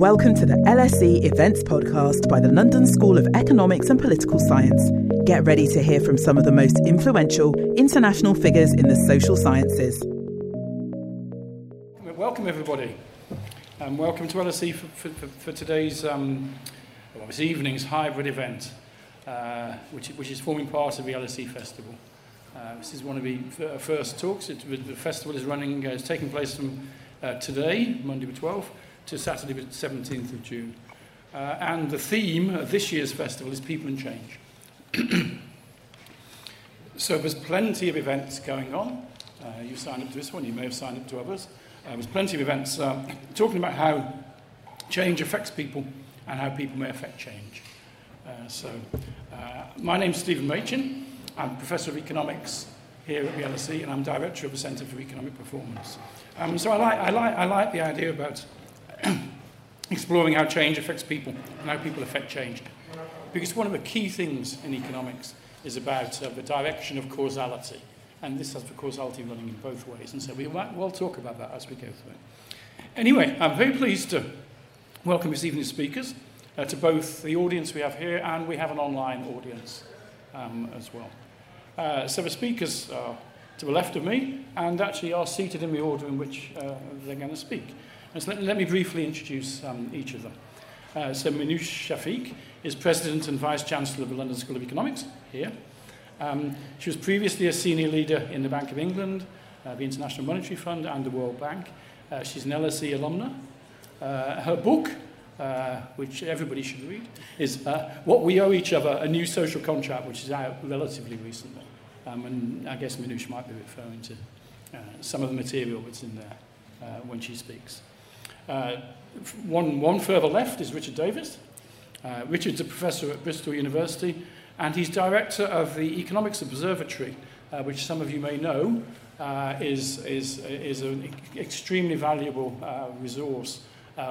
Welcome to the LSE Events Podcast by the London School of Economics and Political Science. Get ready to hear from some of the most influential international figures in the social sciences. Welcome, everybody. Um, welcome to LSE for, for, for today's, um, well, this evening's hybrid event, uh, which, which is forming part of the LSE Festival. Uh, this is one of the first talks. It, the festival is running, uh, it's taking place from uh, today, Monday the 12th, to Saturday the 17th of June. Uh, and the theme of this year's festival is People and Change. so there's plenty of events going on. Uh, you signed up to this one, you may have signed up to others. Uh, there's plenty of events uh, talking about how change affects people and how people may affect change. Uh, so, uh, my name's Stephen Machin. I'm Professor of Economics here at the LSE and I'm Director of the Centre for Economic Performance. Um, so I like, I, like, I like the idea about exploring how change affects people and how people affect change. Because one of the key things in economics is about uh, the direction of causality. And this has the causality running in both ways. And so we will talk about that as we go through it. Anyway, I'm very pleased to welcome this evening's speakers uh, to both the audience we have here and we have an online audience um, as well. Uh, so the speakers are to the left of me and actually are seated in the order in which uh, they're going to speak. So let, let me briefly introduce um, each of them. Uh, so Minouche Shafik is President and Vice Chancellor of the London School of Economics, here. Um, she was previously a senior leader in the Bank of England, uh, the International Monetary Fund and the World Bank. Uh, she's an LSE alumna. Uh, her book, uh, which everybody should read, is uh, What We Owe Each Other, A New Social Contract, which is out relatively recently. Um, and I guess Minouche might be referring to uh, some of the material that's in there when she speaks. Uh, one, one further left is Richard Davies. Uh, Richard's a professor at Bristol University, and he's director of the Economics Observatory, uh, which some of you may know is, is, is an extremely valuable resource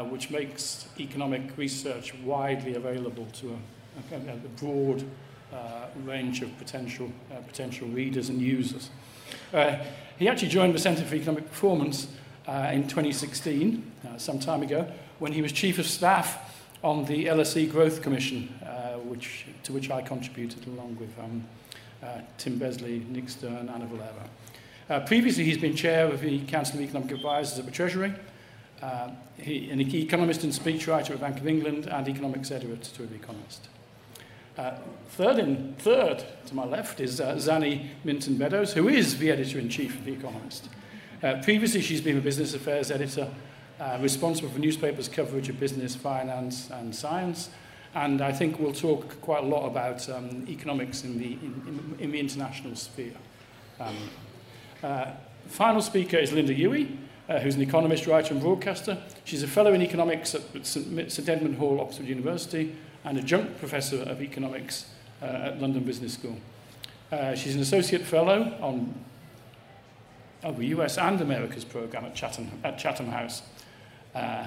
which makes economic research widely available to a, a, a broad uh, range of potential, uh, potential readers and users. Uh, he actually joined the Centre for Economic Performance uh, in 2016, uh, some time ago, when he was Chief of Staff on the LSE Growth Commission, uh, which, to which I contributed along with um, uh, Tim Besley, Nick Stern, Anna Valero. Previously, he's been chair of the Council of Economic Advisors at the Treasury, he, an economist and speechwriter at Bank of England, and economics editor to The Economist. Uh, third, in, third to my left is uh, Zanny Minton Beddoes, who is the editor-in-chief of The Economist. Uh, previously, she's been a business affairs editor, uh, responsible for newspapers' coverage of business, finance, and science. And I think we'll talk quite a lot about um, economics in the, in, in, in the international sphere. Um, uh, final speaker is Linda Yueh, uh, who's an economist, writer, and broadcaster. She's a fellow in economics at St, St Edmund Hall, Oxford University, and adjunct professor of economics uh, at London Business School. Uh, she's an associate fellow on of the US and America's program at Chatham, at Chatham House uh,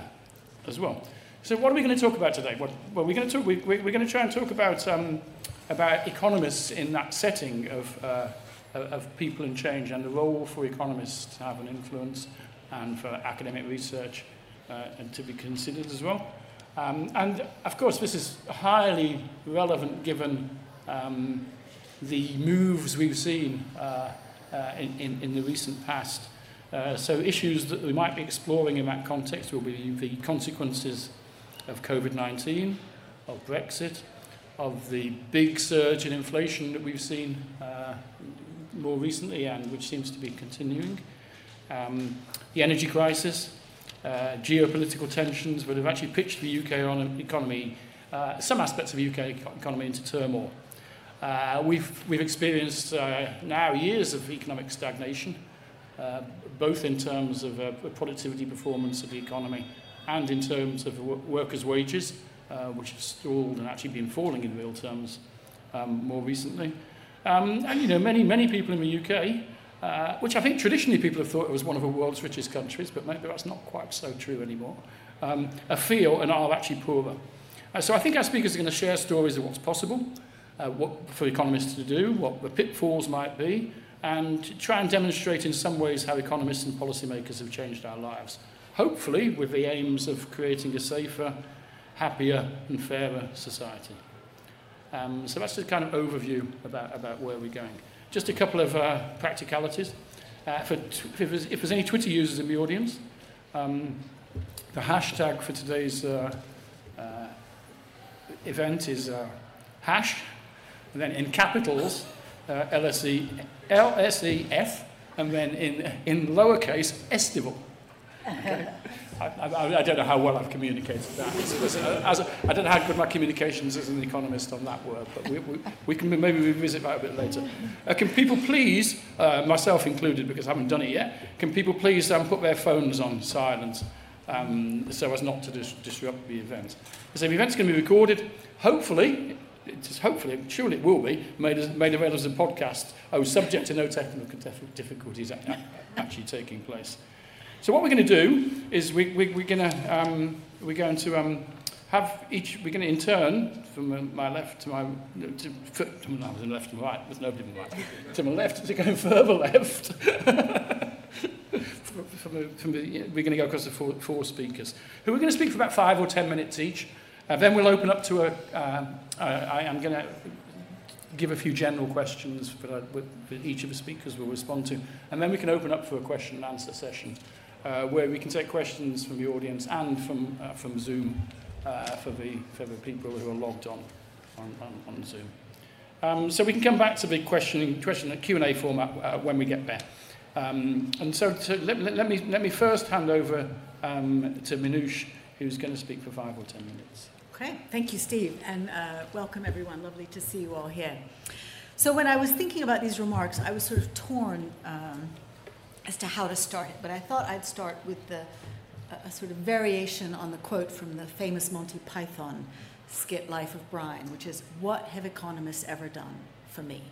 as well. So what are we going to talk about today? What, well, we're going to, talk, we, we're going to try and talk about, um, about economists in that setting of, uh, of people and change and the role for economists to have an influence and for academic research uh, and to be considered as well. Um, and of course, this is highly relevant given um, the moves we've seen uh, in, in, in the recent past. Uh, so issues that we might be exploring in that context will be the consequences of COVID-19, of Brexit, of the big surge in inflation that we've seen uh, more recently and which seems to be continuing, um, the energy crisis, uh, geopolitical tensions that have actually pitched the UK economy, uh, some aspects of the UK economy into turmoil. Uh, we've, we've experienced uh, now years of economic stagnation, uh, both in terms of uh, productivity performance of the economy and in terms of workers' wages, uh, which have stalled and actually been falling in real terms um, more recently. Um, and, you know, many, many people in the UK, uh, which I think traditionally people have thought it was one of the world's richest countries, but maybe that's not quite so true anymore, um, feel and are actually poorer. Uh, so I think our speakers are going to share stories of what's possible, uh, what for economists to do, what the pitfalls might be, and try and demonstrate in some ways how economists and policymakers have changed our lives hopefully with the aims of creating a safer, happier and fairer society. Um, so that's the kind of overview about, about where we're going. Just a couple of uh, practicalities. Uh, for if, there's, if, there's, any Twitter users in the audience, um, the hashtag for today's uh, uh, event is uh, hash, and then in capitals, uh, LSE, LSEF, and then in, in lowercase, estival. Okay? I, I, I, don't know how well I've communicated that. As, as, as I don't know how good my communications as an economist on that word, but we, we, we can maybe revisit that a bit later. Uh, can people please, uh, myself included because I haven't done it yet, can people please um, put their phones on silent um, so as not to dis disrupt the event? So the event's going to be recorded. Hopefully, it's hopefully, surely it will be, made, as, made available as a podcast, oh, subject to no technical difficulties actually taking place. So what we're going to do is we, we, we're, going to, um, we're going to um, have each, we're going to in turn, from my left to my, to, to my left and right, there's nobody in my right, to my left, to go further left. from the, from the, we're going to go across the four, four speakers, who are going to speak for about five or ten minutes each. Uh, then we'll open up to a, um, I, I am going to give a few general questions for uh, that each of the speakers will respond to, and then we can open up for a question and answer session uh, where we can take questions from the audience and from, uh, from Zoom uh, for, the, for the people who are logged on on, on, on Zoom. Um, so we can come back to the question, uh, question Q&A format uh, when we get there. Um, and so to, let, let, me, let me first hand over um, to Minouche, who's going to speak for five or ten minutes. Okay, thank you, Steve, and uh, welcome everyone. Lovely to see you all here. So when I was thinking about these remarks, I was sort of torn um, as to how to start it, but I thought I'd start with the, a, a sort of variation on the quote from the famous Monty Python skit Life of Brian, which is, What have economists ever done for me?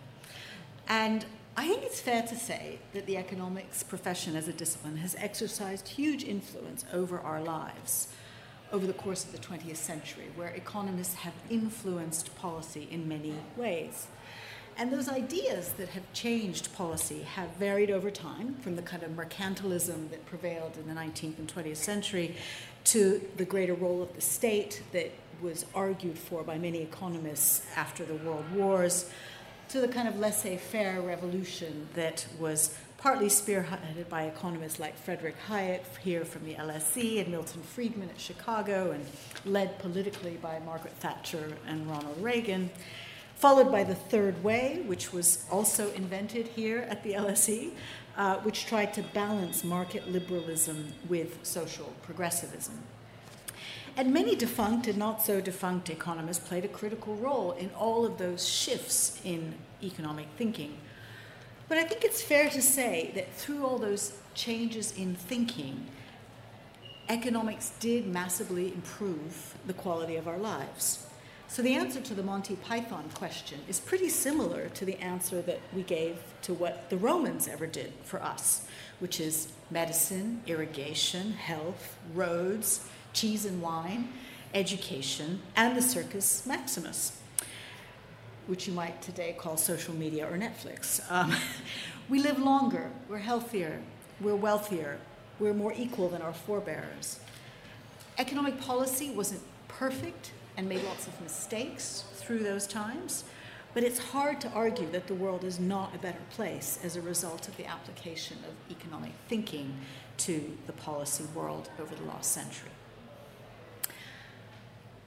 And I think it's fair to say that the economics profession as a discipline has exercised huge influence over our lives over the course of the 20th century, where economists have influenced policy in many ways. And those ideas that have changed policy have varied over time from the kind of mercantilism that prevailed in the 19th and 20th century to the greater role of the state that was argued for by many economists after the world wars to the kind of laissez faire revolution that was partly spearheaded by economists like Frederick Hayek here from the LSE and Milton Friedman at Chicago and led politically by Margaret Thatcher and Ronald Reagan followed by the third way, which was also invented here at the LSE, uh, which tried to balance market liberalism with social progressivism. And many defunct and not so defunct economists played a critical role in all of those shifts in economic thinking. But I think it's fair to say that through all those changes in thinking, economics did massively improve the quality of our lives. So the answer to the Monty Python question is pretty similar to the answer that we gave to what the Romans ever did for us, which is medicine, irrigation, health, roads, cheese and wine, education, and the Circus Maximus, which you might today call social media or Netflix. Um, we live longer, we're healthier, we're wealthier, we're more equal than our forebears. Economic policy wasn't perfect, and made lots of mistakes through those times. But it's hard to argue that the world is not a better place as a result of the application of economic thinking to the policy world over the last century.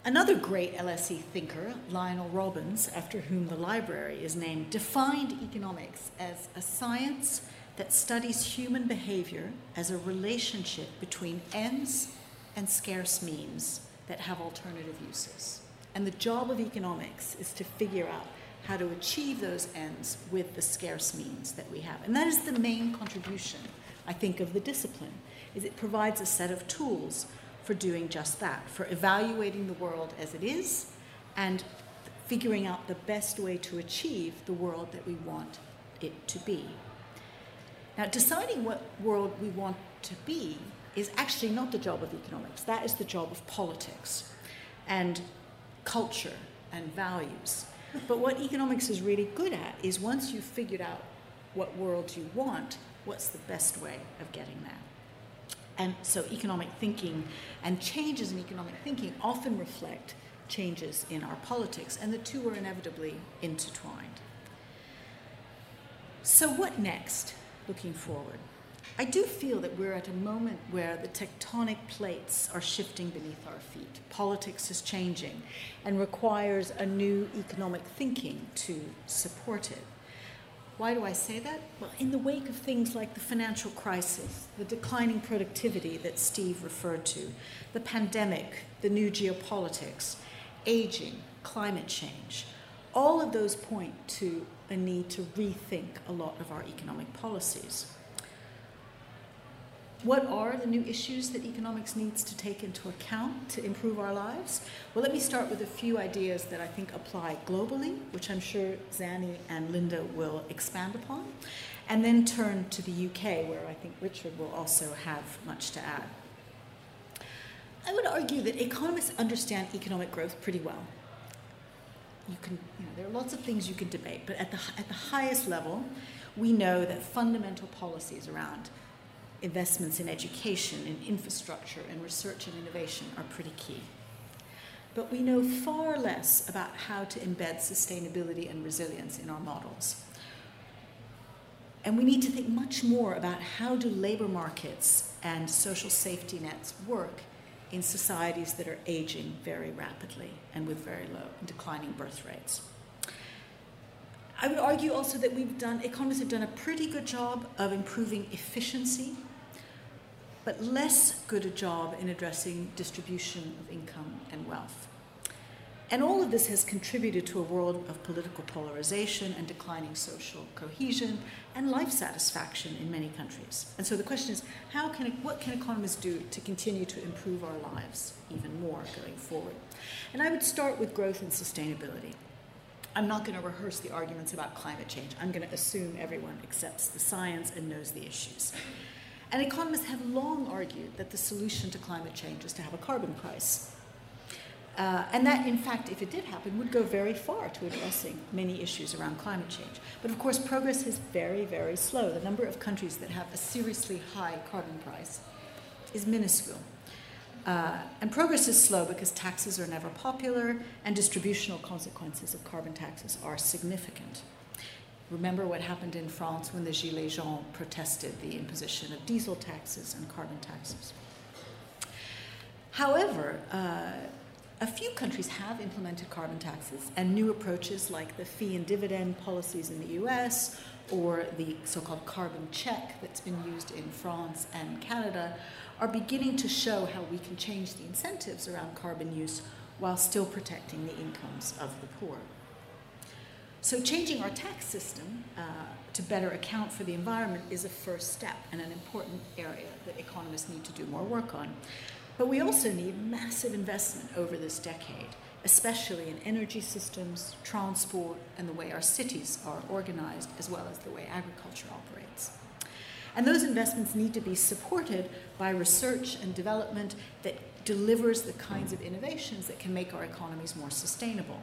Another great LSE thinker, Lionel Robbins, after whom the library is named, defined economics as a science that studies human behavior as a relationship between ends and scarce means that have alternative uses. And the job of economics is to figure out how to achieve those ends with the scarce means that we have. And that is the main contribution, I think, of the discipline, is it provides a set of tools for doing just that, for evaluating the world as it is and figuring out the best way to achieve the world that we want it to be. Now, deciding what world we want to be is actually not the job of economics. That is the job of politics and culture and values. But what economics is really good at is once you've figured out what world you want, what's the best way of getting there? And so economic thinking and changes in economic thinking often reflect changes in our politics, and the two are inevitably intertwined. So, what next, looking forward? I do feel that we're at a moment where the tectonic plates are shifting beneath our feet. Politics is changing and requires a new economic thinking to support it. Why do I say that? Well, in the wake of things like the financial crisis, the declining productivity that Steve referred to, the pandemic, the new geopolitics, aging, climate change, all of those point to a need to rethink a lot of our economic policies. What are the new issues that economics needs to take into account to improve our lives? Well, let me start with a few ideas that I think apply globally, which I'm sure Zanny and Linda will expand upon, and then turn to the UK, where I think Richard will also have much to add. I would argue that economists understand economic growth pretty well. You can, you know, there are lots of things you can debate, but at the, at the highest level, we know that fundamental policies around investments in education, in infrastructure, and research and innovation are pretty key. But we know far less about how to embed sustainability and resilience in our models. And we need to think much more about how do labor markets and social safety nets work in societies that are aging very rapidly and with very low declining birth rates. I would argue also that we've done, economists have done a pretty good job of improving efficiency but less good a job in addressing distribution of income and wealth. And all of this has contributed to a world of political polarization and declining social cohesion and life satisfaction in many countries. And so the question is, how can, what can economists do to continue to improve our lives even more going forward? And I would start with growth and sustainability. I'm not going to rehearse the arguments about climate change. I'm going to assume everyone accepts the science and knows the issues. And economists have long argued that the solution to climate change is to have a carbon price. Uh, and that, in fact, if it did happen, would go very far to addressing many issues around climate change. But of course, progress is very, very slow. The number of countries that have a seriously high carbon price is minuscule. Uh, and progress is slow because taxes are never popular and distributional consequences of carbon taxes are significant. Remember what happened in France when the Gilets jaunes protested the imposition of diesel taxes and carbon taxes. However, uh, a few countries have implemented carbon taxes, and new approaches like the fee and dividend policies in the US or the so called carbon check that's been used in France and Canada are beginning to show how we can change the incentives around carbon use while still protecting the incomes of the poor. So, changing our tax system uh, to better account for the environment is a first step and an important area that economists need to do more work on. But we also need massive investment over this decade, especially in energy systems, transport, and the way our cities are organized, as well as the way agriculture operates. And those investments need to be supported by research and development that delivers the kinds of innovations that can make our economies more sustainable.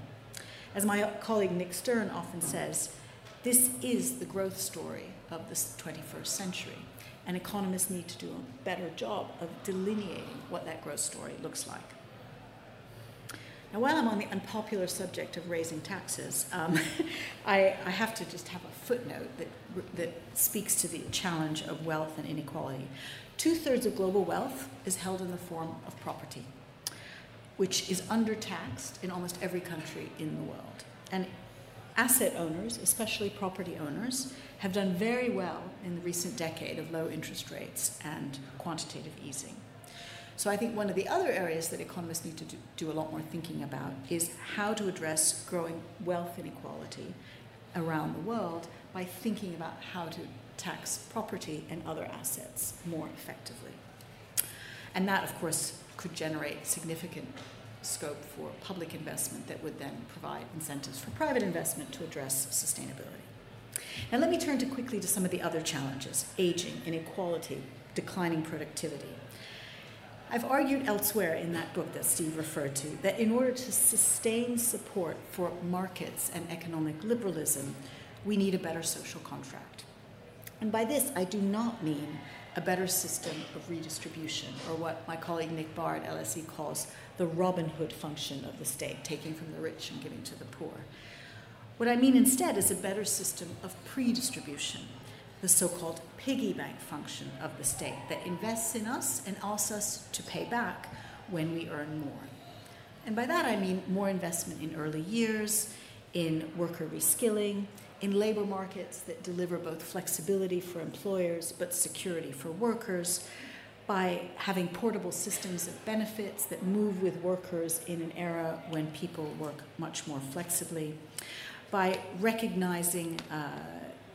As my colleague Nick Stern often says, this is the growth story of the 21st century, and economists need to do a better job of delineating what that growth story looks like. Now, while I'm on the unpopular subject of raising taxes, um, I, I, have to just have a footnote that, that speaks to the challenge of wealth and inequality. Two thirds of global wealth is held in the form of property which is undertaxed in almost every country in the world. And asset owners, especially property owners, have done very well in the recent decade of low interest rates and quantitative easing. So I think one of the other areas that economists need to do, do, a lot more thinking about is how to address growing wealth inequality around the world by thinking about how to tax property and other assets more effectively. And that, of course, could generate significant scope for public investment that would then provide incentives for private investment to address sustainability. Now, let me turn to quickly to some of the other challenges aging, inequality, declining productivity. I've argued elsewhere in that book that Steve referred to that in order to sustain support for markets and economic liberalism, we need a better social contract. And by this, I do not mean a better system of redistribution, or what my colleague Nick Barr at LSE calls the Robin Hood function of the state, taking from the rich and giving to the poor. What I mean instead is a better system of pre distribution, the so called piggy bank function of the state that invests in us and asks us to pay back when we earn more. And by that I mean more investment in early years, in worker reskilling, in labor markets that deliver both flexibility for employers but security for workers, by having portable systems of benefits that move with workers in an era when people work much more flexibly, by recognizing uh,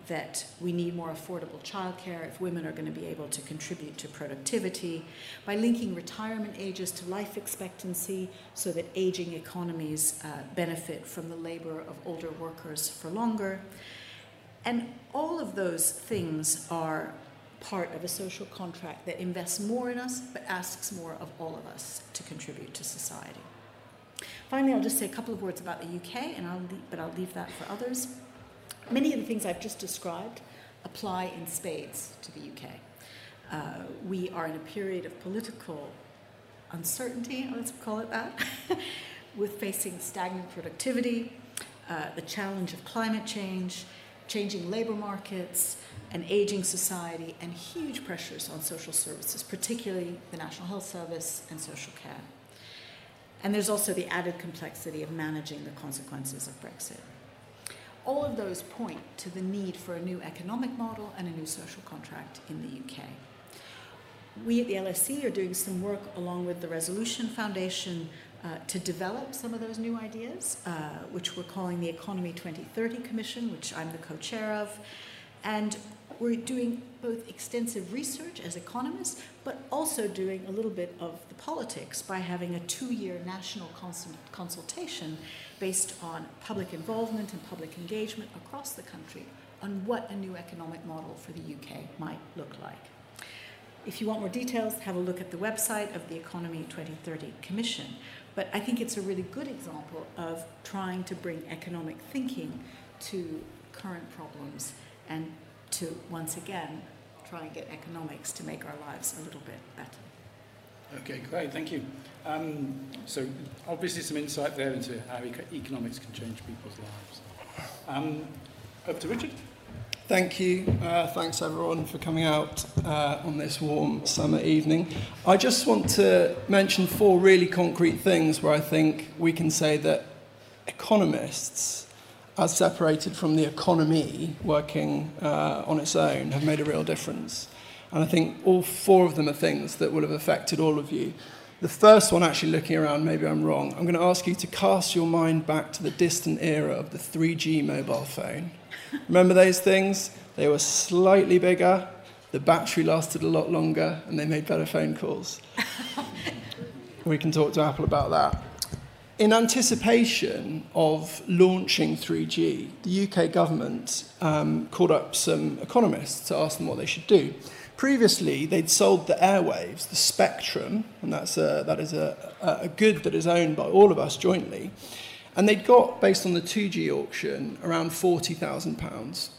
that we need more affordable childcare if women are going to be able to contribute to productivity, by linking retirement ages to life expectancy so that aging economies uh, benefit from the labor of older workers for longer. And all of those things are part of a social contract that invests more in us but asks more of all of us to contribute to society. Finally, I'll just say a couple of words about the UK, and I'll leave, but I'll leave that for others. Many of the things I've just described apply in spades to the UK. Uh, we are in a period of political uncertainty, let's call it that, with facing stagnant productivity, uh, the challenge of climate change, changing labor markets, an aging society, and huge pressures on social services, particularly the National Health Service and social care. And there's also the added complexity of managing the consequences of Brexit. All of those point to the need for a new economic model and a new social contract in the UK. We at the LSE are doing some work along with the Resolution Foundation uh, to develop some of those new ideas, uh, which we're calling the Economy 2030 Commission, which I'm the co chair of. And we're doing both extensive research as economists, but also doing a little bit of the politics by having a two year national consultation based on public involvement and public engagement across the country on what a new economic model for the UK might look like. If you want more details, have a look at the website of the Economy 2030 Commission. But I think it's a really good example of trying to bring economic thinking to current problems and to once again try and get economics to make our lives a little bit better. Okay, great, thank you. Um, so, obviously, some insight there into how economics can change people's lives. Um, over to Richard. Thank you. Uh, thanks everyone for coming out uh, on this warm summer evening. I just want to mention four really concrete things where I think we can say that economists, as separated from the economy working uh, on its own, have made a real difference. And I think all four of them are things that will have affected all of you. The first one, actually looking around, maybe I'm wrong. I'm going to ask you to cast your mind back to the distant era of the 3G mobile phone. Remember those things? They were slightly bigger, the battery lasted a lot longer, and they made better phone calls. we can talk to Apple about that. In anticipation of launching 3G, the UK government um, called up some economists to ask them what they should do. Previously, they'd sold the airwaves, the spectrum, and that's a, that is a, a good that is owned by all of us jointly. And they'd got, based on the 2G auction, around £40,000.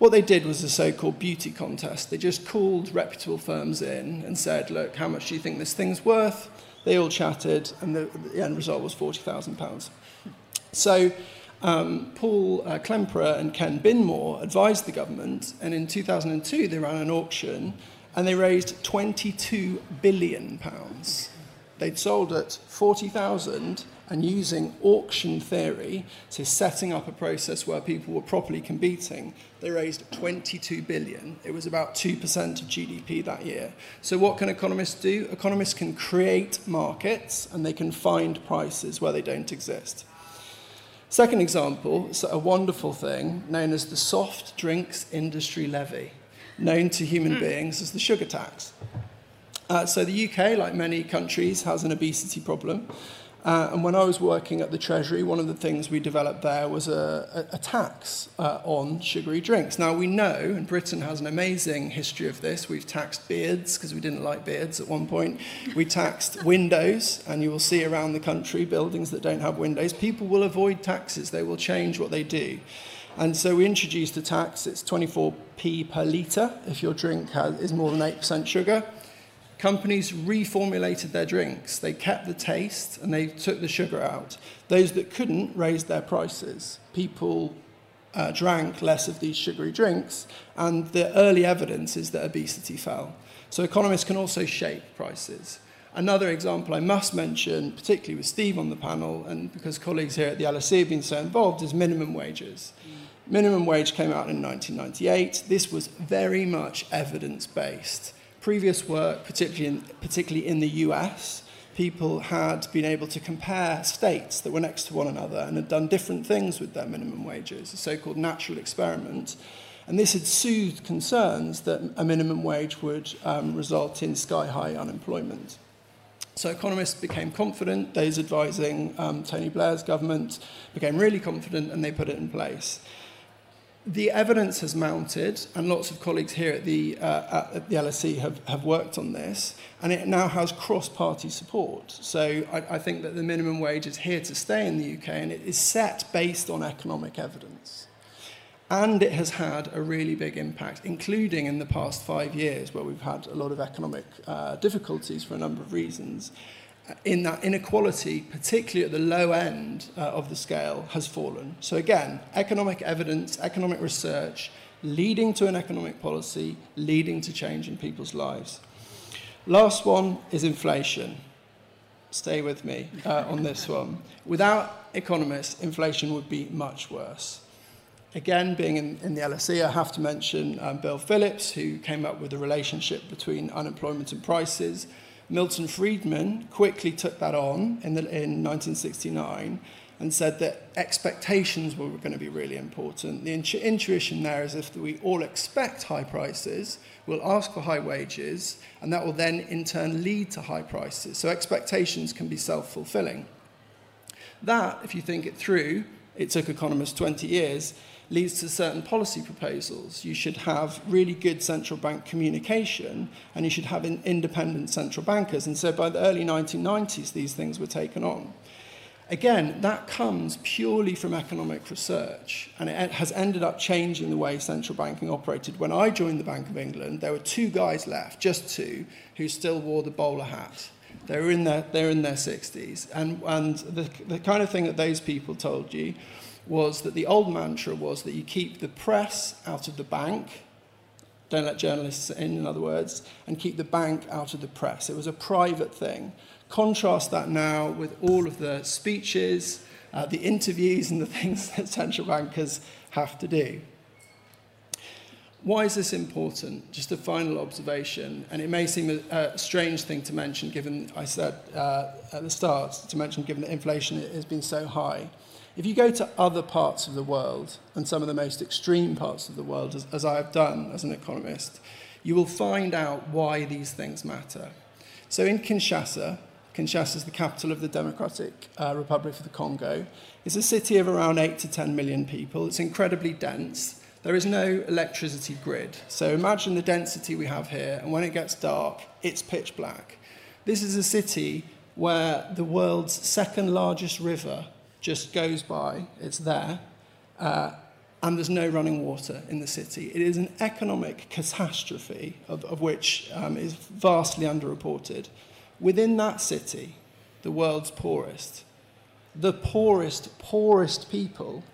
What they did was a so called beauty contest. They just called reputable firms in and said, Look, how much do you think this thing's worth? They all chatted, and the, the end result was £40,000. So um, Paul uh, Klemperer and Ken Binmore advised the government, and in 2002 they ran an auction and they raised 22 billion pounds. They'd sold at 40,000 and using auction theory, so setting up a process where people were properly competing, they raised 22 billion. It was about 2% of GDP that year. So what can economists do? Economists can create markets and they can find prices where they don't exist. Second example is a wonderful thing known as the soft drinks industry levy, known to human beings as the sugar tax. Uh, so the UK, like many countries, has an obesity problem. Uh, and when I was working at the Treasury, one of the things we developed there was a, a, a tax uh, on sugary drinks. Now, we know, and Britain has an amazing history of this, we've taxed beards because we didn't like beards at one point. We taxed windows, and you will see around the country buildings that don't have windows. People will avoid taxes, they will change what they do. And so we introduced a tax, it's 24p per litre if your drink has, is more than 8% sugar. Companies reformulated their drinks. They kept the taste and they took the sugar out. Those that couldn't raised their prices. People uh, drank less of these sugary drinks, and the early evidence is that obesity fell. So economists can also shape prices. Another example I must mention, particularly with Steve on the panel, and because colleagues here at the LSE have been so involved, is minimum wages. Mm. Minimum wage came out in 1998. This was very much evidence based previous work, particularly in, particularly in the US, people had been able to compare states that were next to one another and had done different things with their minimum wages, a so-called natural experiment. And this had soothed concerns that a minimum wage would um, result in sky-high unemployment. So economists became confident, those advising um, Tony Blair's government became really confident and they put it in place the evidence has mounted, and lots of colleagues here at the, uh, at the LSE have, have worked on this, and it now has cross-party support. So I, I think that the minimum wage is here to stay in the UK, and it is set based on economic evidence. And it has had a really big impact, including in the past five years, where we've had a lot of economic uh, difficulties for a number of reasons in that inequality, particularly at the low end uh, of the scale, has fallen. So again, economic evidence, economic research, leading to an economic policy, leading to change in people's lives. Last one is inflation. Stay with me uh, on this one. Without economists, inflation would be much worse. Again, being in, in the LSE, I have to mention um, Bill Phillips, who came up with the relationship between unemployment and prices. Milton Friedman quickly took that on in, the, in 1969 and said that expectations were going to be really important. The intu- intuition there is if we all expect high prices, we'll ask for high wages, and that will then in turn lead to high prices. So expectations can be self fulfilling. That, if you think it through, it took economists 20 years, leads to certain policy proposals. You should have really good central bank communication and you should have independent central bankers. And so by the early 1990s, these things were taken on. Again, that comes purely from economic research, and it has ended up changing the way central banking operated. When I joined the Bank of England, there were two guys left, just two, who still wore the bowler hat. They were in their, they were in their 60s. And, and the, the kind of thing that those people told you was that the old mantra was that you keep the press out of the bank, don't let journalists in, in other words, and keep the bank out of the press. It was a private thing. Contrast that now with all of the speeches, uh, the interviews, and the things that central bankers have to do. Why is this important? Just a final observation, and it may seem a, a strange thing to mention given I said uh, at the start, to mention given that inflation has been so high. If you go to other parts of the world, and some of the most extreme parts of the world, as, as I have done as an economist, you will find out why these things matter. So in Kinshasa, Kinshasa is the capital of the Democratic uh, Republic of the Congo. It's a city of around 8 to 10 million people. It's incredibly dense. There is no electricity grid. So imagine the density we have here, and when it gets dark, it's pitch black. This is a city where the world's second largest river just goes by, it's there, uh, and there's no running water in the city. It is an economic catastrophe of, of which um, is vastly underreported. Within that city, the world's poorest, the poorest, poorest people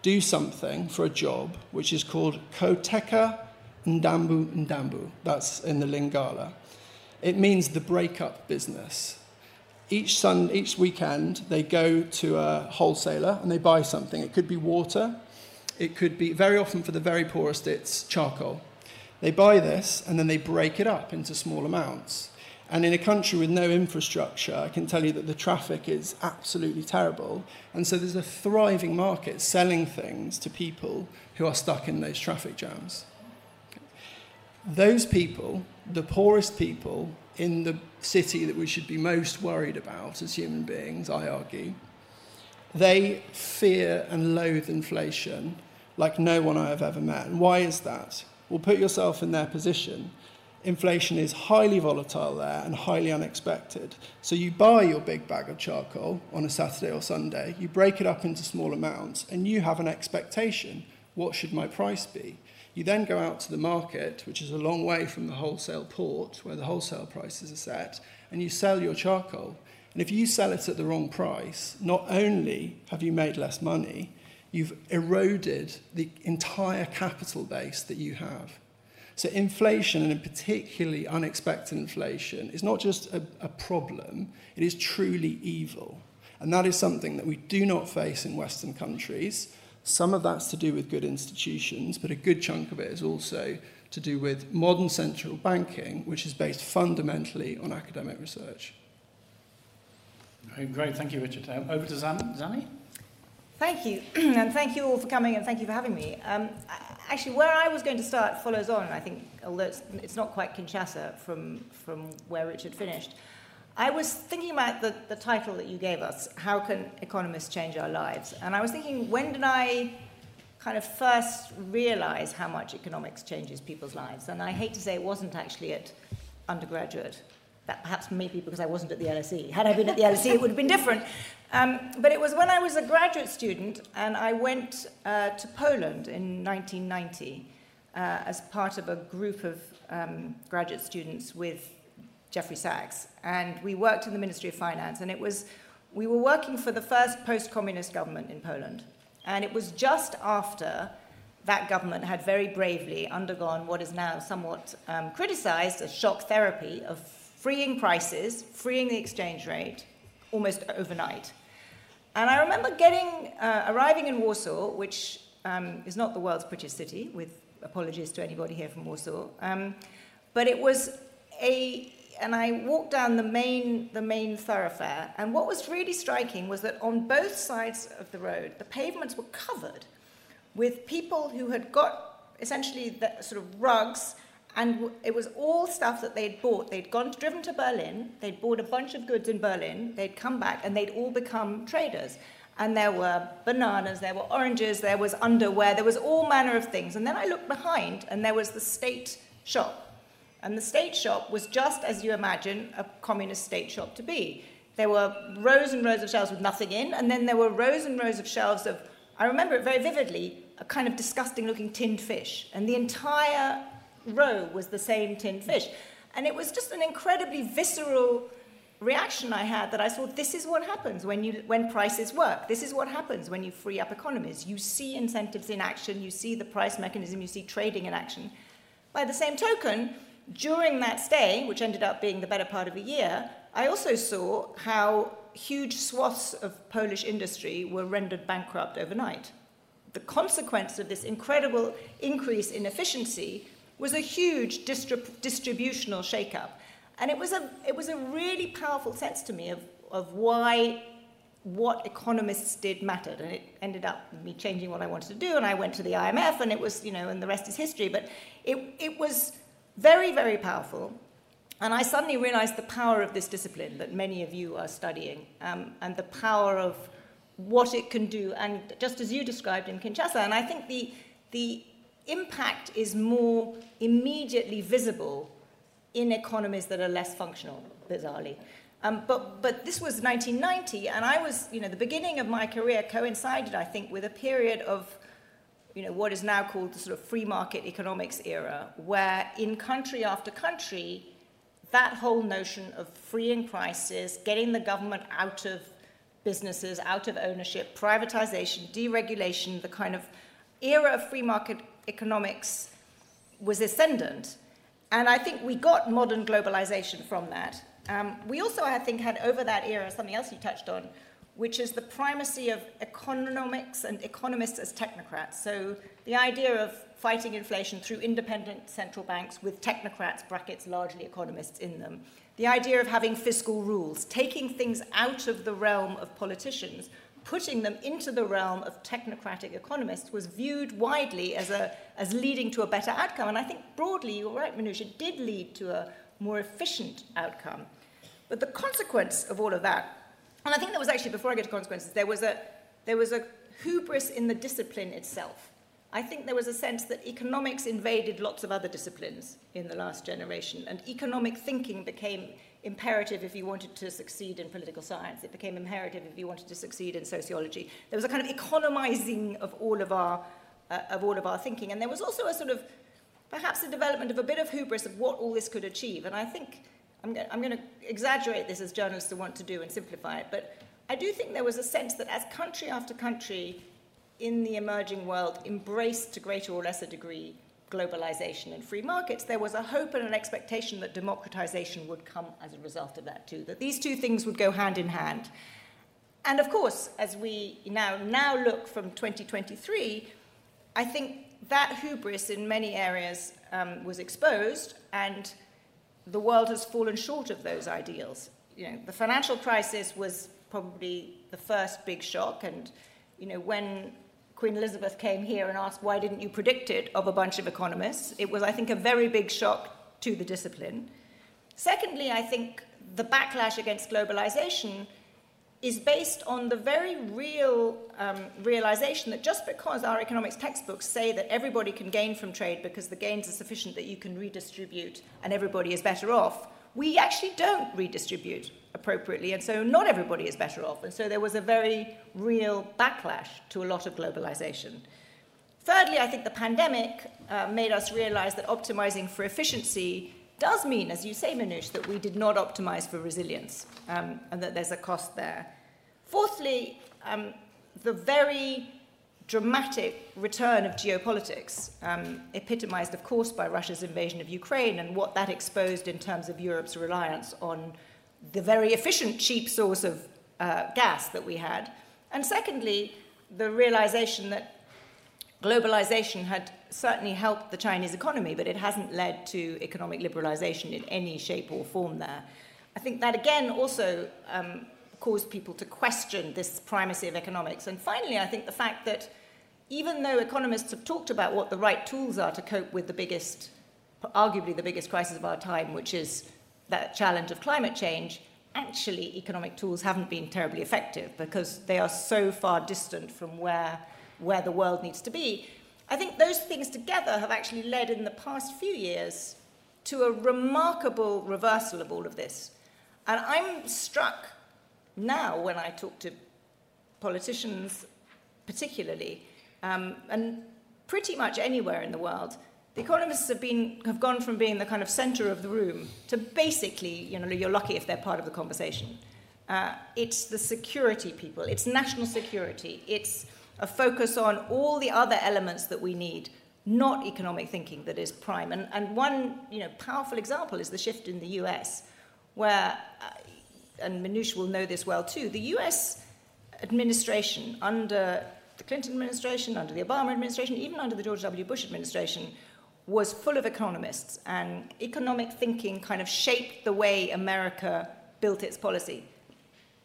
do something for a job which is called Koteka Ndambu Ndambu. That's in the Lingala. It means the breakup business each, sun, each weekend they go to a wholesaler and they buy something. It could be water, it could be, very often for the very poorest, it's charcoal. They buy this and then they break it up into small amounts. And in a country with no infrastructure, I can tell you that the traffic is absolutely terrible. And so there's a thriving market selling things to people who are stuck in those traffic jams. Those people, the poorest people, in the city that we should be most worried about as human beings, I argue, they fear and loathe inflation like no one I have ever met. And why is that? Well, put yourself in their position. Inflation is highly volatile there and highly unexpected. So you buy your big bag of charcoal on a Saturday or Sunday, you break it up into small amounts, and you have an expectation what should my price be? You then go out to the market, which is a long way from the wholesale port where the wholesale prices are set, and you sell your charcoal. And if you sell it at the wrong price, not only have you made less money, you've eroded the entire capital base that you have. So inflation, and particularly unexpected inflation, is not just a, a problem, it is truly evil. And that is something that we do not face in Western countries. Some of that's to do with good institutions, but a good chunk of it is also to do with modern central banking, which is based fundamentally on academic research. Great, great. thank you, Richard. Um, over to Zan- Zanny. Thank you, and thank you all for coming, and thank you for having me. Um, actually, where I was going to start follows on, I think, although it's, it's not quite Kinshasa from, from where Richard finished. I was thinking about the, the title that you gave us, How Can Economists Change Our Lives? And I was thinking, when did I kind of first realize how much economics changes people's lives? And I hate to say it wasn't actually at undergraduate. That perhaps maybe because I wasn't at the LSE. Had I been at the LSE, it would have been different. Um, but it was when I was a graduate student and I went uh, to Poland in 1990 uh, as part of a group of um, graduate students with Jeffrey Sachs. And we worked in the Ministry of Finance, and it was, we were working for the first post communist government in Poland. And it was just after that government had very bravely undergone what is now somewhat um, criticized as shock therapy of freeing prices, freeing the exchange rate almost overnight. And I remember getting, uh, arriving in Warsaw, which um, is not the world's prettiest city, with apologies to anybody here from Warsaw. Um, but it was a and I walked down the main, the main thoroughfare, and what was really striking was that on both sides of the road, the pavements were covered with people who had got essentially the, sort of rugs, and it was all stuff that they'd bought. They'd gone, driven to Berlin, they'd bought a bunch of goods in Berlin, they'd come back, and they'd all become traders. And there were bananas, there were oranges, there was underwear, there was all manner of things. And then I looked behind, and there was the state shop and the state shop was just as you imagine a communist state shop to be. There were rows and rows of shelves with nothing in, and then there were rows and rows of shelves of, I remember it very vividly, a kind of disgusting looking tinned fish. And the entire row was the same tinned fish. And it was just an incredibly visceral reaction I had that I thought this is what happens when, you, when prices work. This is what happens when you free up economies. You see incentives in action, you see the price mechanism, you see trading in action. By the same token, during that stay, which ended up being the better part of a year, I also saw how huge swaths of Polish industry were rendered bankrupt overnight. The consequence of this incredible increase in efficiency was a huge distrib- distributional shakeup. And it was, a, it was a really powerful sense to me of, of why what economists did mattered. And it ended up me changing what I wanted to do. And I went to the IMF, and it was, you know, and the rest is history. But it, it was very, very powerful. And I suddenly realized the power of this discipline that many of you are studying um, and the power of what it can do, and just as you described in Kinshasa. And I think the, the impact is more immediately visible in economies that are less functional, bizarrely. Um, but, but this was 1990, and I was, you know, the beginning of my career coincided, I think, with a period of you know, what is now called the sort of free market economics era, where in country after country, that whole notion of freeing prices, getting the government out of businesses, out of ownership, privatization, deregulation, the kind of era of free market economics was ascendant. And I think we got modern globalization from that. Um, we also, I think, had over that era something else you touched on, which is the primacy of economics and economists as technocrats. So the idea of fighting inflation through independent central banks with technocrats, brackets largely economists in them. The idea of having fiscal rules, taking things out of the realm of politicians, putting them into the realm of technocratic economists was viewed widely as, a, as leading to a better outcome. And I think broadly, you're right, Minouche, it did lead to a more efficient outcome. But the consequence of all of that and I think there was actually, before I get to consequences, there was a, there was a hubris in the discipline itself. I think there was a sense that economics invaded lots of other disciplines in the last generation, and economic thinking became imperative if you wanted to succeed in political science. It became imperative if you wanted to succeed in sociology. There was a kind of economizing of all of our uh, of all of our thinking. And there was also a sort of, perhaps a development of a bit of hubris of what all this could achieve. And I think, I'm, go- I'm going to exaggerate this as journalists want to do and simplify it, but I do think there was a sense that as country after country in the emerging world embraced to greater or lesser degree globalization and free markets, there was a hope and an expectation that democratization would come as a result of that too, that these two things would go hand in hand. And of course, as we now, now look from 2023, I think that hubris in many areas um, was exposed, and the world has fallen short of those ideals. You know, the financial crisis was probably the first big shock, and you know, when Queen Elizabeth came here and asked, why didn't you predict it, of a bunch of economists, it was, I think, a very big shock to the discipline. Secondly, I think the backlash against globalization is based on the very real um, realization that just because our economics textbooks say that everybody can gain from trade because the gains are sufficient that you can redistribute and everybody is better off, we actually don't redistribute appropriately, and so not everybody is better off. And so there was a very real backlash to a lot of globalization. Thirdly, I think the pandemic uh, made us realize that optimizing for efficiency does mean, as you say, Minouche, that we did not optimize for resilience um, and that there's a cost there. Fourthly, um, the very dramatic return of geopolitics, um, epitomized, of course, by Russia's invasion of Ukraine and what that exposed in terms of Europe's reliance on the very efficient, cheap source of uh, gas that we had. And secondly, the realization that globalization had certainly helped the Chinese economy, but it hasn't led to economic liberalization in any shape or form there. I think that again also um, caused people to question this primacy of economics. And finally, I think the fact that even though economists have talked about what the right tools are to cope with the biggest, arguably the biggest crisis of our time, which is that challenge of climate change, actually economic tools haven't been terribly effective because they are so far distant from where, where the world needs to be. I think those things together have actually led in the past few years to a remarkable reversal of all of this. And I'm struck now when I talk to politicians, particularly, um, and pretty much anywhere in the world, the economists have, been, have gone from being the kind of center of the room to basically, you know, you're lucky if they're part of the conversation. Uh, it's the security people, it's national security, it's a focus on all the other elements that we need, not economic thinking that is prime. And, and one you know, powerful example is the shift in the US, where, uh, and Minouche will know this well too, the US administration under the Clinton administration, under the Obama administration, even under the George W. Bush administration, was full of economists, and economic thinking kind of shaped the way America built its policy.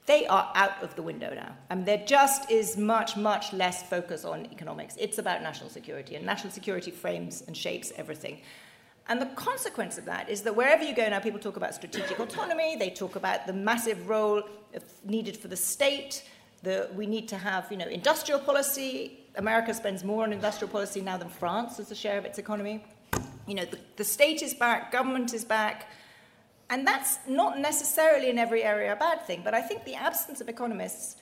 They are out of the window now. and there just is much, much less focus on economics. It's about national security, and national security frames and shapes everything. And the consequence of that is that wherever you go now, people talk about strategic autonomy, they talk about the massive role needed for the state, we need to have you know, industrial policy. America spends more on industrial policy now than France as a share of its economy you know, the, the state is back, government is back. And that's not necessarily in every area a bad thing, but I think the absence of economists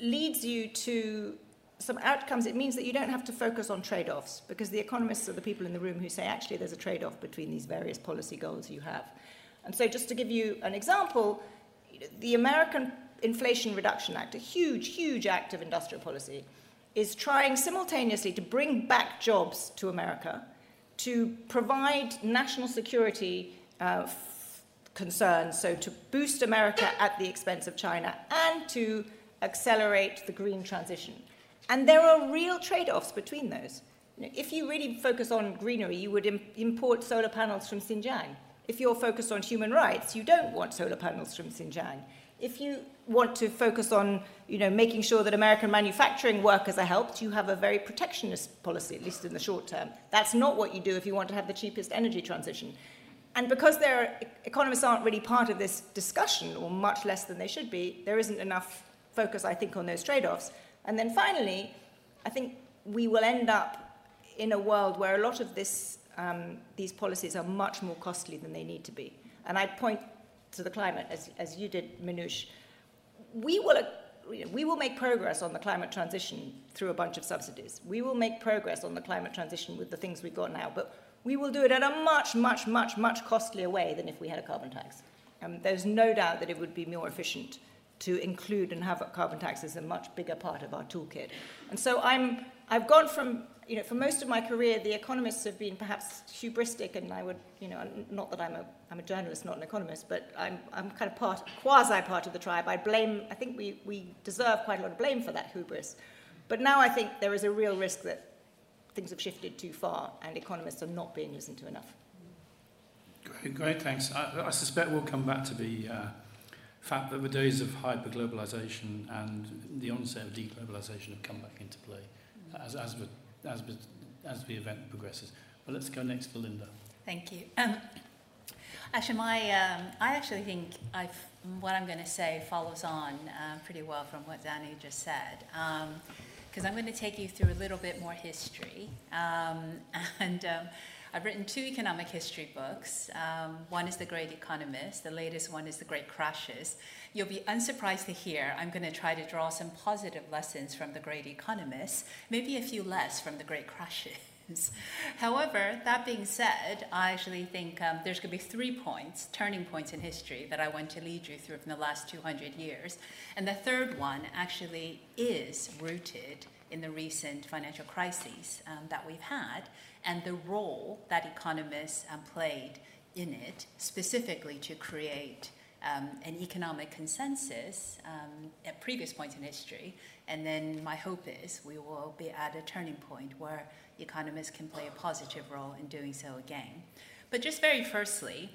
leads you to some outcomes. It means that you don't have to focus on trade offs because the economists are the people in the room who say, actually, there's a trade off between these various policy goals you have. And so, just to give you an example, the American Inflation Reduction Act, a huge, huge act of industrial policy, is trying simultaneously to bring back jobs to America to provide national security uh, concerns, so to boost America at the expense of China, and to accelerate the green transition. And there are real trade offs between those. If you really focus on greenery, you would import solar panels from Xinjiang. If you're focused on human rights, you don't want solar panels from Xinjiang. If you want to focus on you know, making sure that American manufacturing workers are helped, you have a very protectionist policy, at least in the short term. That's not what you do if you want to have the cheapest energy transition. And because there are, economists aren't really part of this discussion, or much less than they should be, there isn't enough focus, I think, on those trade offs. And then finally, I think we will end up in a world where a lot of this, um, these policies are much more costly than they need to be. And I point to the climate, as, as you did, Minouche, we will we will make progress on the climate transition through a bunch of subsidies. We will make progress on the climate transition with the things we've got now, but we will do it in a much, much, much, much costlier way than if we had a carbon tax. Um, there's no doubt that it would be more efficient to include and have a carbon tax as a much bigger part of our toolkit. And so I'm, I've gone from, you know, for most of my career, the economists have been perhaps hubristic, and I would, you know, not that I'm a, I'm a journalist, not an economist, but I'm, I'm kind of part, quasi part of the tribe. I blame, I think we, we deserve quite a lot of blame for that hubris. But now I think there is a real risk that things have shifted too far and economists are not being listened to enough. Great, great thanks. I, I suspect we'll come back to the uh, fact that the days of hyper-globalization and the onset of deglobalization have come back into play as, as, the, as, the, as the event progresses. But let's go next to Linda. Thank you. Um, actually, my, um, I actually think I've, what I'm going to say follows on uh, pretty well from what Zanny just said. Um, because I'm going to take you through a little bit more history. Um, and um, I've written two economic history books. Um, one is The Great Economist, the latest one is The Great Crashes. You'll be unsurprised to hear I'm going to try to draw some positive lessons from The Great Economist, maybe a few less from The Great Crashes. However, that being said, I actually think um, there's going to be three points, turning points in history that I want to lead you through from the last 200 years. And the third one actually is rooted in the recent financial crises um, that we've had and the role that economists um, played in it, specifically to create um, an economic consensus um, at previous points in history. And then my hope is we will be at a turning point where economists can play a positive role in doing so again. But just very firstly,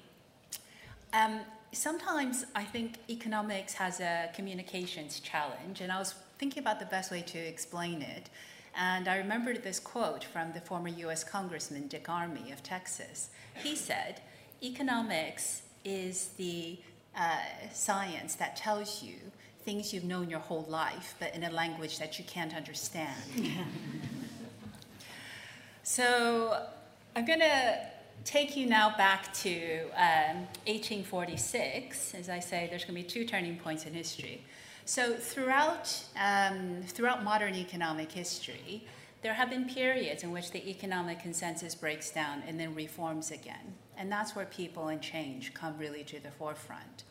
um, sometimes I think economics has a communications challenge, and I was thinking about the best way to explain it. And I remembered this quote from the former US Congressman Dick Armey of Texas. He said, Economics is the uh, science that tells you things you've known your whole life, but in a language that you can't understand. So I'm going to take you now back to um, 1846. As I say, there's going to be two turning points in history. So throughout, um, throughout modern economic history, there have been periods in which the economic consensus breaks down and then reforms again. And that's where people and change come really to the forefront.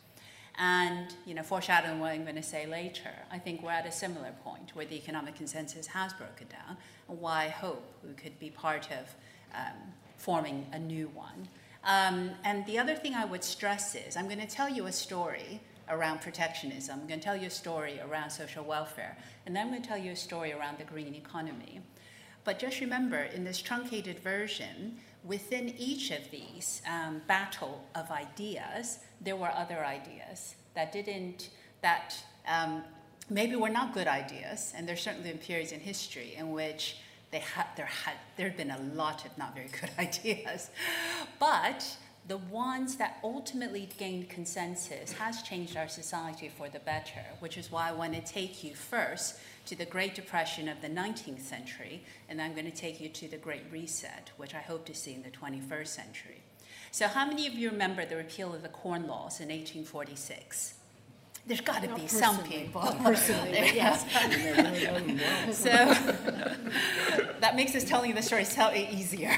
And, you know, foreshadowing what I'm going to say later, I think we're at a similar point where the economic consensus has broken down, and why hope we could be part of um, forming a new one. Um, and the other thing I would stress is I'm going to tell you a story around protectionism, I'm going to tell you a story around social welfare, and then I'm going to tell you a story around the green economy. But just remember, in this truncated version, within each of these um, battle of ideas, there were other ideas that didn't, that um, maybe were not good ideas, and there's certainly been periods in history in which they had, there had there had been a lot of not very good ideas, but the ones that ultimately gained consensus has changed our society for the better, which is why I want to take you first to the Great Depression of the 19th century, and I'm going to take you to the Great Reset, which I hope to see in the 21st century. So, how many of you remember the repeal of the Corn Laws in 1846? There's got to be some people. personally, yes. so that makes us telling the story easier.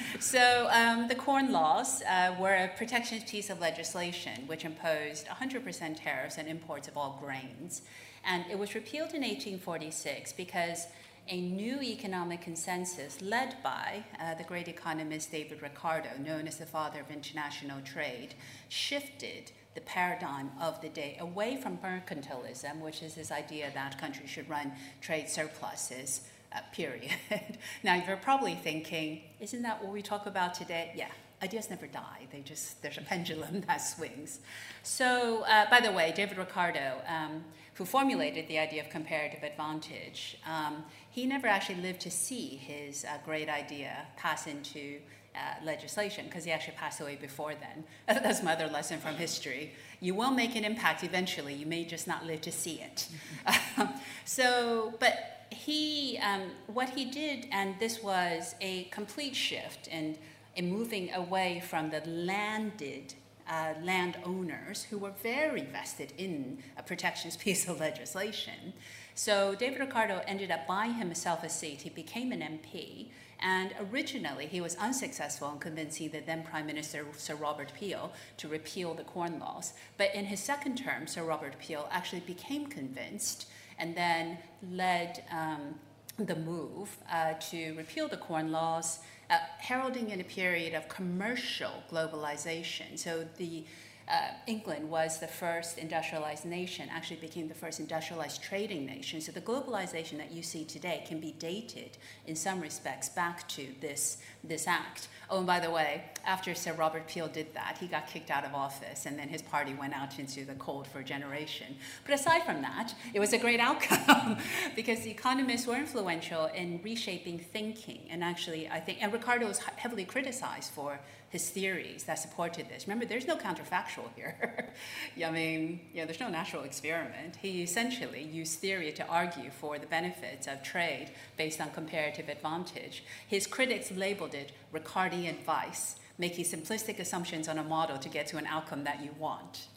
so um, the Corn Laws uh, were a protectionist piece of legislation which imposed 100% tariffs on imports of all grains. And it was repealed in 1846 because a new economic consensus led by uh, the great economist David Ricardo, known as the father of international trade, shifted the paradigm of the day away from mercantilism, which is this idea that countries should run trade surpluses, uh, period. now, you're probably thinking, isn't that what we talk about today? Yeah, ideas never die. They just, there's a pendulum that swings. So, uh, by the way, David Ricardo, um, who formulated the idea of comparative advantage, um, he never actually lived to see his uh, great idea pass into uh, legislation because he actually passed away before then. That's my other lesson from history. You will make an impact eventually, you may just not live to see it. so, but he, um, what he did, and this was a complete shift and in moving away from the landed uh, landowners who were very vested in a protectionist piece of legislation. So David Ricardo ended up buying himself a seat. He became an MP, and originally he was unsuccessful in convincing the then Prime Minister Sir Robert Peel to repeal the Corn Laws. But in his second term, Sir Robert Peel actually became convinced and then led um, the move uh, to repeal the Corn Laws, Uh, heralding in a period of commercial globalization. So the uh, England was the first industrialized nation, actually became the first industrialized trading nation. So the globalization that you see today can be dated in some respects back to this, this act. Oh, and by the way, after Sir Robert Peel did that, he got kicked out of office, and then his party went out into the cold for a generation. But aside from that, it was a great outcome because the economists were influential in reshaping thinking. And actually, I think, and Ricardo was heavily criticized for his theories that supported this. Remember, there's no counterfactual here. I mean, there's no natural experiment. He essentially used theory to argue for the benefits of trade based on comparative advantage. His critics labeled it Ricardian vice, making simplistic assumptions on a model to get to an outcome that you want.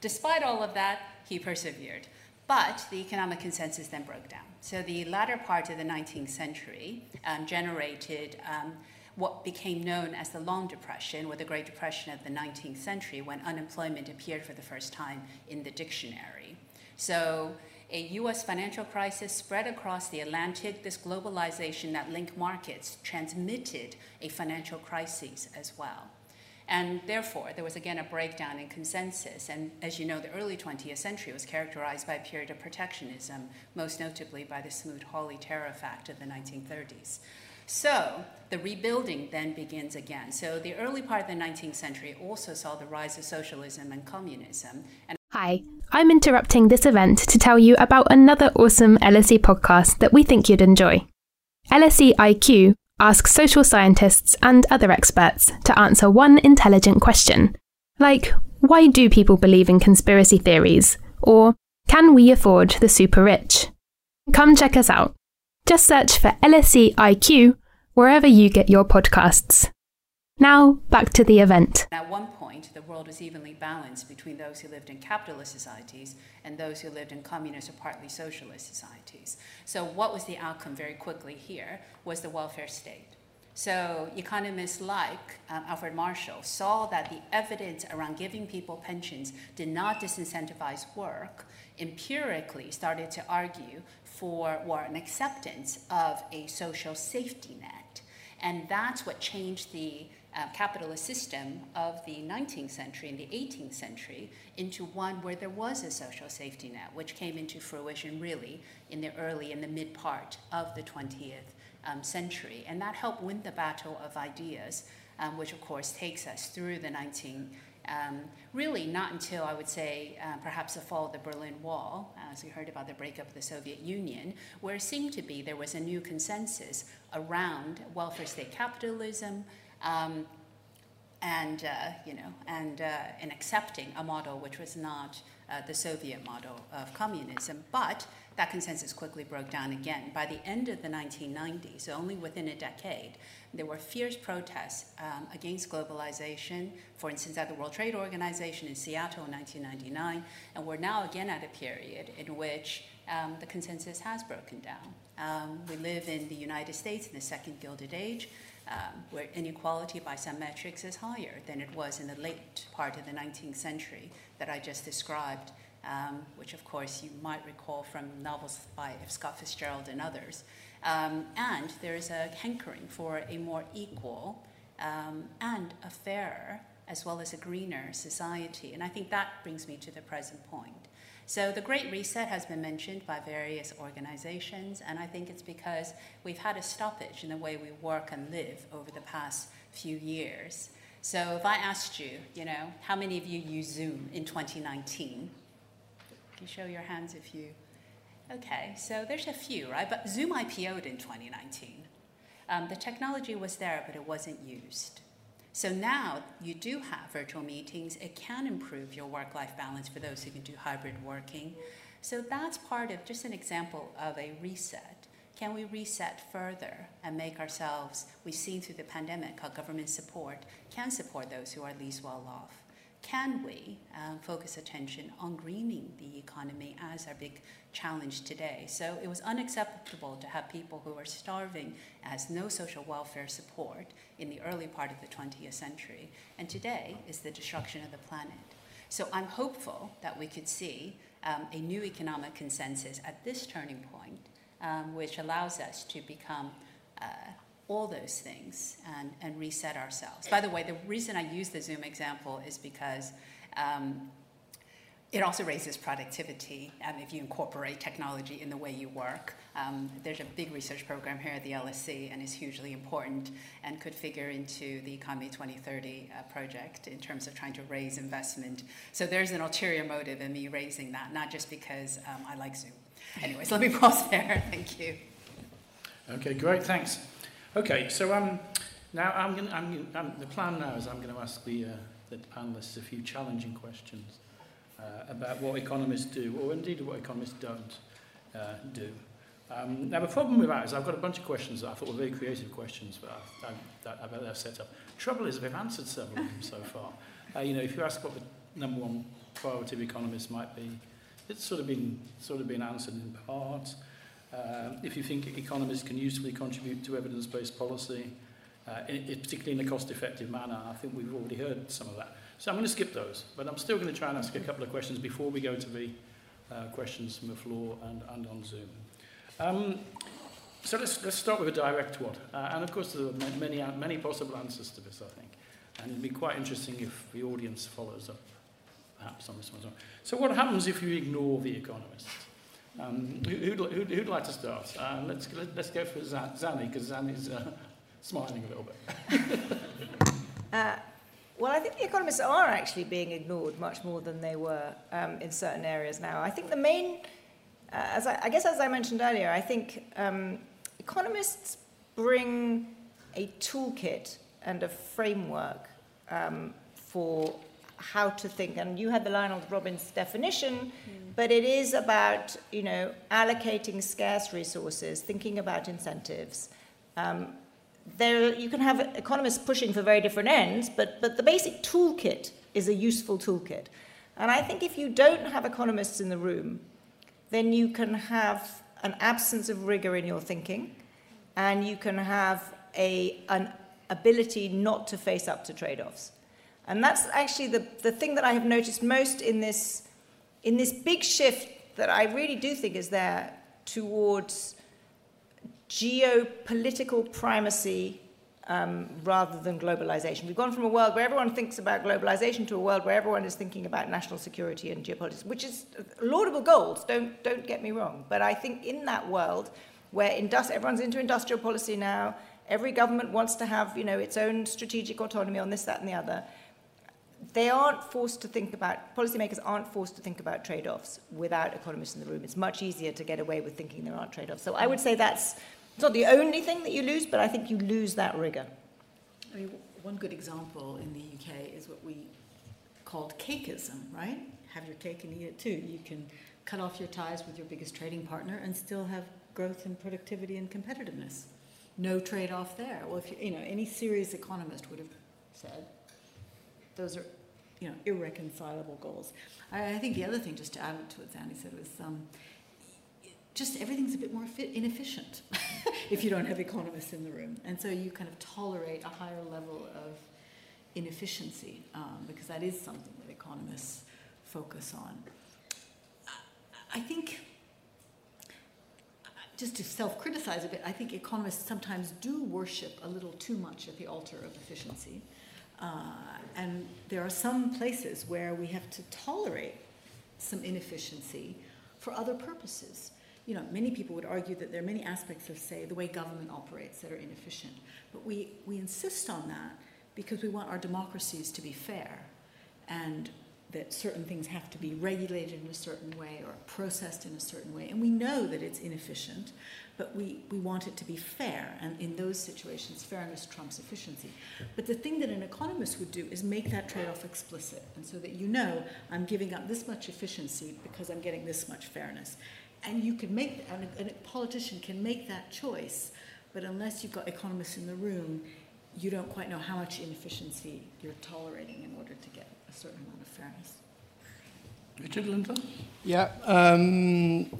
Despite all of that, he persevered. But the economic consensus then broke down. So the latter part of the 19th century um, generated um, what became known as the Long Depression or the Great Depression of the 19th century when unemployment appeared for the first time in the dictionary. So a US financial crisis spread across the Atlantic, this globalization that linked markets transmitted a financial crisis as well. And therefore, there was again a breakdown in consensus. And as you know, the early 20th century was characterized by a period of protectionism, most notably by the Smoot-Hawley Tariff Act of the 1930s. So the rebuilding then begins again. So the early part of the 19th century also saw the rise of socialism and communism. And Hi, I'm interrupting this event to tell you about another awesome LSE podcast that we think you'd enjoy. LSE IQ asks social scientists and other experts to answer one intelligent question, like why do people believe in conspiracy theories? Or can we afford the super rich? Come check us out. Just search for LSE IQ wherever you get your podcasts. Now, back to the event. At one point, the world was evenly balanced between those who lived in capitalist societies and those who lived in communist or partly socialist societies. So, what was the outcome very quickly here was the welfare state. So, economists like um, Alfred Marshall saw that the evidence around giving people pensions did not disincentivize work, empirically started to argue for or an acceptance of a social safety net. And that's what changed the uh, capitalist system of the 19th century and the 18th century into one where there was a social safety net, which came into fruition really in the early and the mid part of the 20th um, century. And that helped win the battle of ideas, um, which of course takes us through the 19th um, really not until I would say uh, perhaps the fall of the Berlin Wall, as we heard about the breakup of the Soviet Union, where it seemed to be there was a new consensus around welfare state capitalism. Um, and uh, you know, and uh, in accepting a model which was not uh, the Soviet model of communism, but that consensus quickly broke down again. By the end of the 1990s, so only within a decade, there were fierce protests um, against globalization, for instance, at the World Trade Organization in Seattle in 1999, and we're now again at a period in which um, the consensus has broken down. Um, we live in the United States in the second Gilded Age, um, where inequality by some metrics is higher than it was in the late part of the 19th century that I just described, um, which of course you might recall from novels by F. Scott Fitzgerald and others. Um, and there is a hankering for a more equal um, and a fairer, as well as a greener society. And I think that brings me to the present point. So the Great Reset has been mentioned by various organizations, and I think it's because we've had a stoppage in the way we work and live over the past few years. So if I asked you, you know, how many of you use Zoom in 2019? You show your hands if you Okay, so there's a few, right? But Zoom IPO'd in 2019. Um, the technology was there, but it wasn't used. So now you do have virtual meetings. It can improve your work life balance for those who can do hybrid working. So that's part of just an example of a reset. Can we reset further and make ourselves, we've seen through the pandemic how government support can support those who are least well off. Can we um, focus attention on greening the economy as our big challenge today? So it was unacceptable to have people who were starving as no social welfare support in the early part of the 20th century, and today is the destruction of the planet. So I'm hopeful that we could see um, a new economic consensus at this turning point, um, which allows us to become uh, all those things and, and reset ourselves. By the way, the reason I use the Zoom example is because um, it also raises productivity um, if you incorporate technology in the way you work. Um, there's a big research program here at the LSE and is hugely important and could figure into the Economy 2030 uh, project in terms of trying to raise investment. So there's an ulterior motive in me raising that, not just because um, I like Zoom. Anyways, let me pause there. Thank you. Okay, great, thanks. Okay, so um, now I'm gonna, I'm gonna, I'm, the plan now is I'm going to ask the, uh, the panelists a few challenging questions uh, about what economists do, or indeed what economists don't uh, do. Um, now, the problem with that is I've got a bunch of questions that I thought were very creative questions but I've, I've, that I've, I've set up. Trouble is, they've answered several of them so far. Uh, you know, if you ask what the number one priority of economists might be, it's sort of been, sort of been answered in part. Uh, if you think economists can usefully contribute to evidence-based policy, uh, in, in, particularly in a cost-effective manner, I think we've already heard some of that. So I'm going to skip those, but I'm still going to try and ask a couple of questions before we go to the uh, questions from the floor and, and on Zoom. Um, so let's, let's start with a direct one. Uh, and of course, there are many, uh, many possible answers to this, I think. And it'd be quite interesting if the audience follows up, perhaps, on this one. So what happens if you ignore the economists? Um, who, who'd, who'd, who'd like to start? Uh, let's, let's go for Zanny, because Zanny's uh, smiling a little bit. uh, well, I think the economists are actually being ignored much more than they were um, in certain areas now. I think the main, uh, as I, I, guess as I mentioned earlier, I think um, economists bring a toolkit and a framework um, for how to think. And you had the Lionel Robbins definition, mm. but it is about, you know, allocating scarce resources, thinking about incentives. Um, there, you can have economists pushing for very different ends, but, but the basic toolkit is a useful toolkit. And I think if you don't have economists in the room, then you can have an absence of rigor in your thinking, and you can have a, an ability not to face up to trade offs. And that's actually the, the thing that I have noticed most in this, in this big shift that I really do think is there towards geopolitical primacy um, rather than globalization. We've gone from a world where everyone thinks about globalization to a world where everyone is thinking about national security and geopolitics, which is laudable goals, don't, don't get me wrong. But I think in that world where industri- everyone's into industrial policy now, every government wants to have you know, its own strategic autonomy on this, that, and the other they aren't forced to think about, policymakers aren't forced to think about trade offs without economists in the room. It's much easier to get away with thinking there aren't trade offs. So I would say that's it's not the only thing that you lose, but I think you lose that rigor. I mean, one good example in the UK is what we called cakeism, right? Have your cake and eat it too. You can cut off your ties with your biggest trading partner and still have growth and productivity and competitiveness. No trade off there. Well, if you, you know, any serious economist would have said those are, you know, irreconcilable goals. I, I think the other thing, just to add to what Zanny said, was um, just everything's a bit more inefficient if you don't have economists in the room. And so you kind of tolerate a higher level of inefficiency um, because that is something that economists focus on. I think, just to self criticize a bit, I think economists sometimes do worship a little too much at the altar of efficiency. Uh, and there are some places where we have to tolerate some inefficiency for other purposes. You know, many people would argue that there are many aspects of, say, the way government operates that are inefficient. But we, we insist on that because we want our democracies to be fair and that certain things have to be regulated in a certain way or processed in a certain way. And we know that it's inefficient, but we, we want it to be fair. And in those situations, fairness trumps efficiency. But the thing that an economist would do is make that trade off explicit. And so that you know, I'm giving up this much efficiency because I'm getting this much fairness. And you can make, and a, politician can make that choice, but unless you've got economists in the room, you don't quite know how much inefficiency you're tolerating in order to get a certain amount of fairness. Richard Linton? Yeah. Um,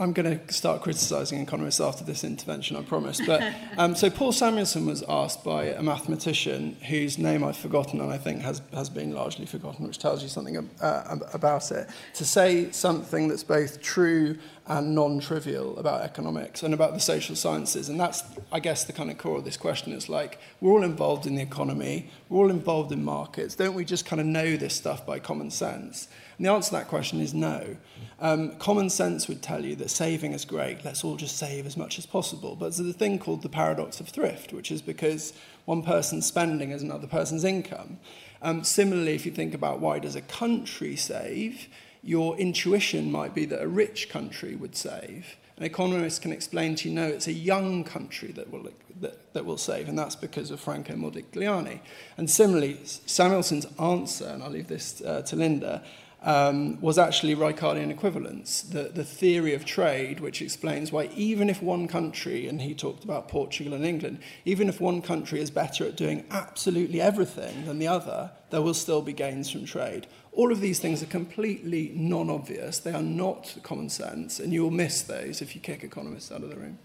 I'm going to start criticising economists after this intervention, I promise. But um, so Paul Samuelson was asked by a mathematician whose name I've forgotten and I think has, has been largely forgotten, which tells you something uh, about it, to say something that's both true and non-trivial about economics and about the social sciences. And that's, I guess, the kind of core of this question. It's like, we're all involved in the economy, we're all involved in markets. Don't we just kind of know this stuff by common sense? And the answer to that question is no. Um, common sense would tell you that saving is great, let's all just save as much as possible. But there's a thing called the paradox of thrift, which is because one person's spending is another person's income. Um, similarly, if you think about why does a country save, your intuition might be that a rich country would save. An economist can explain to you, no, it's a young country that will, that, that will save, and that's because of Franco Modigliani. And similarly, Samuelson's answer, and I'll leave this uh, to Linda, um, was actually Ricardian equivalence, the, the theory of trade, which explains why even if one country, and he talked about Portugal and England, even if one country is better at doing absolutely everything than the other, there will still be gains from trade. All of these things are completely non obvious, they are not common sense, and you will miss those if you kick economists out of the room.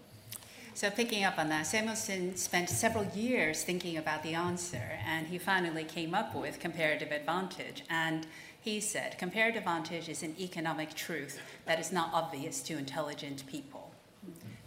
So, picking up on that, Samuelson spent several years thinking about the answer, and he finally came up with comparative advantage. And he said, comparative advantage is an economic truth that is not obvious to intelligent people.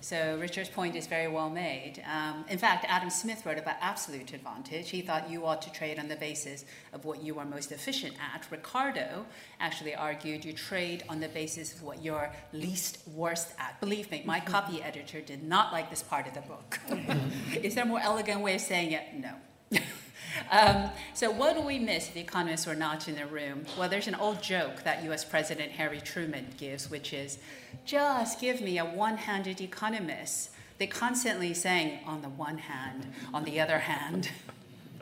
So Richard's point is very well made. Um, in fact, Adam Smith wrote about absolute advantage. He thought you ought to trade on the basis of what you are most efficient at. Ricardo actually argued you trade on the basis of what you're least worst at. Believe me, my copy editor did not like this part of the book. is there a more elegant way of saying it? No. Um, so, what do we miss if the economists were not in the room? Well, there's an old joke that US President Harry Truman gives, which is just give me a one handed economist. They constantly saying, on the one hand, on the other hand.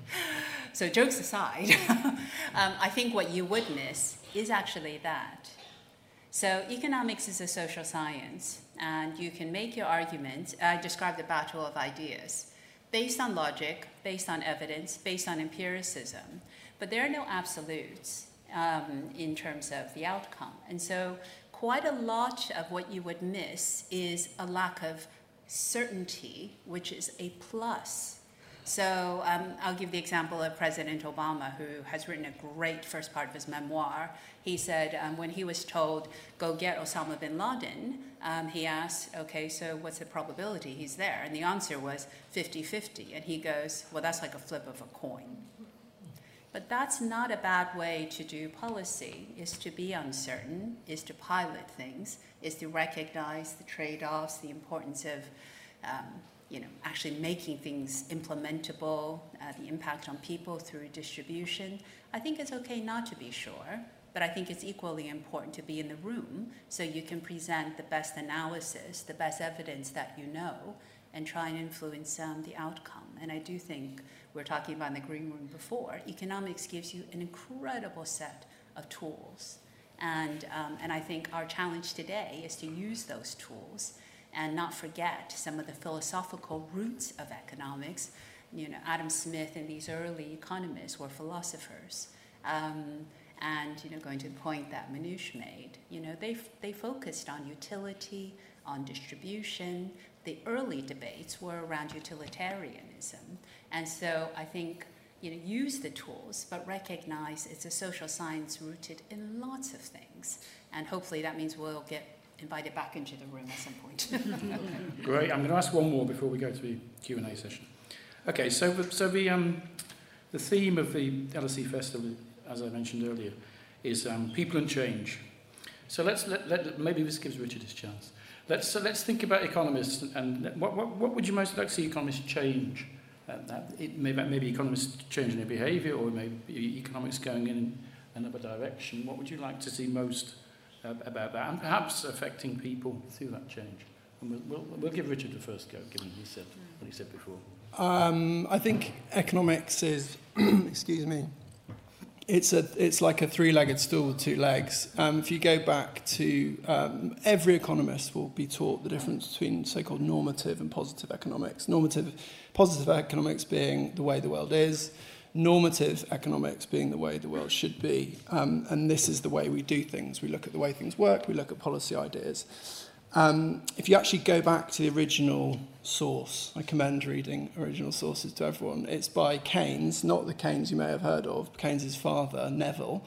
so, jokes aside, um, I think what you would miss is actually that. So, economics is a social science, and you can make your arguments. I described the battle of ideas based on logic, based on evidence, based on empiricism. But there are no absolutes um, in terms of the outcome. And so, quite a lot of what you would miss is a lack of certainty, which is a plus. So um, I'll give the example of President Obama, who has written a great first part of his memoir. He said um, when he was told, go get Osama bin Laden, um, he asked, okay, so what's the probability he's there? And the answer was 50 50. And he goes, well, that's like a flip of a coin. But that's not a bad way to do policy, is to be uncertain, is to pilot things, is to recognize the trade offs, the importance of um, you know, actually making things implementable, uh, the impact on people through distribution. I think it's okay not to be sure, but I think it's equally important to be in the room so you can present the best analysis, the best evidence that you know, and try and influence um, the outcome. And I do think we are talking about in the green room before, economics gives you an incredible set of tools. And, um, and I think our challenge today is to use those tools and not forget some of the philosophical roots of economics. You know, Adam Smith and these early economists were philosophers. Um, and you know, going to the point that Minouche made, you know, they, they focused on utility, on distribution. The early debates were around utilitarianism. And so I think you know, use the tools, but recognize it's a social science rooted in lots of things. And hopefully that means we'll get invited back into the room at some point. Great. I'm going to ask one more before we go to the Q&A session. Okay, so, so the, um, the theme of the LSE Festival, as I mentioned earlier, is um, people and change. So let's let, let, maybe this gives Richard his chance. Let's so let's think about economists and what, what, what would you most like to see economists change? Uh, that it, maybe, maybe economists changing their behaviour, or maybe economics going in another direction. What would you like to see most about that, and perhaps affecting people through that change. And we'll, we'll, we'll give Richard the first go, given he said what he said before. Um, I think economics is, excuse me, it's a it's like a three-legged stool with two legs. Um, if you go back to um, every economist will be taught the difference between so-called normative and positive economics. Normative, positive economics being the way the world is. Normative economics being the way the world should be. Um, and this is the way we do things. We look at the way things work, we look at policy ideas. Um, if you actually go back to the original source, I commend reading original sources to everyone. It's by Keynes, not the Keynes you may have heard of, Keynes' father, Neville.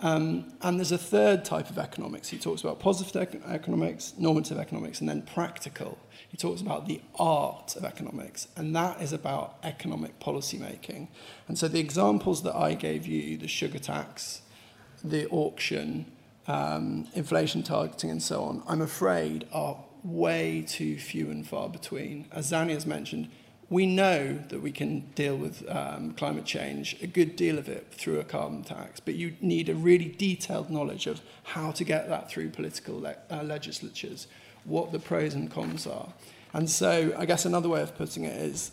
Um, and there's a third type of economics. He talks about positive economics, normative economics, and then practical. He talks about the art of economics, and that is about economic policy making. And so the examples that I gave you, the sugar tax, the auction, um, inflation targeting, and so on, I'm afraid are way too few and far between. As Zanny has mentioned, we know that we can deal with um, climate change, a good deal of it through a carbon tax, but you need a really detailed knowledge of how to get that through political le- uh, legislatures, what the pros and cons are. And so I guess another way of putting it is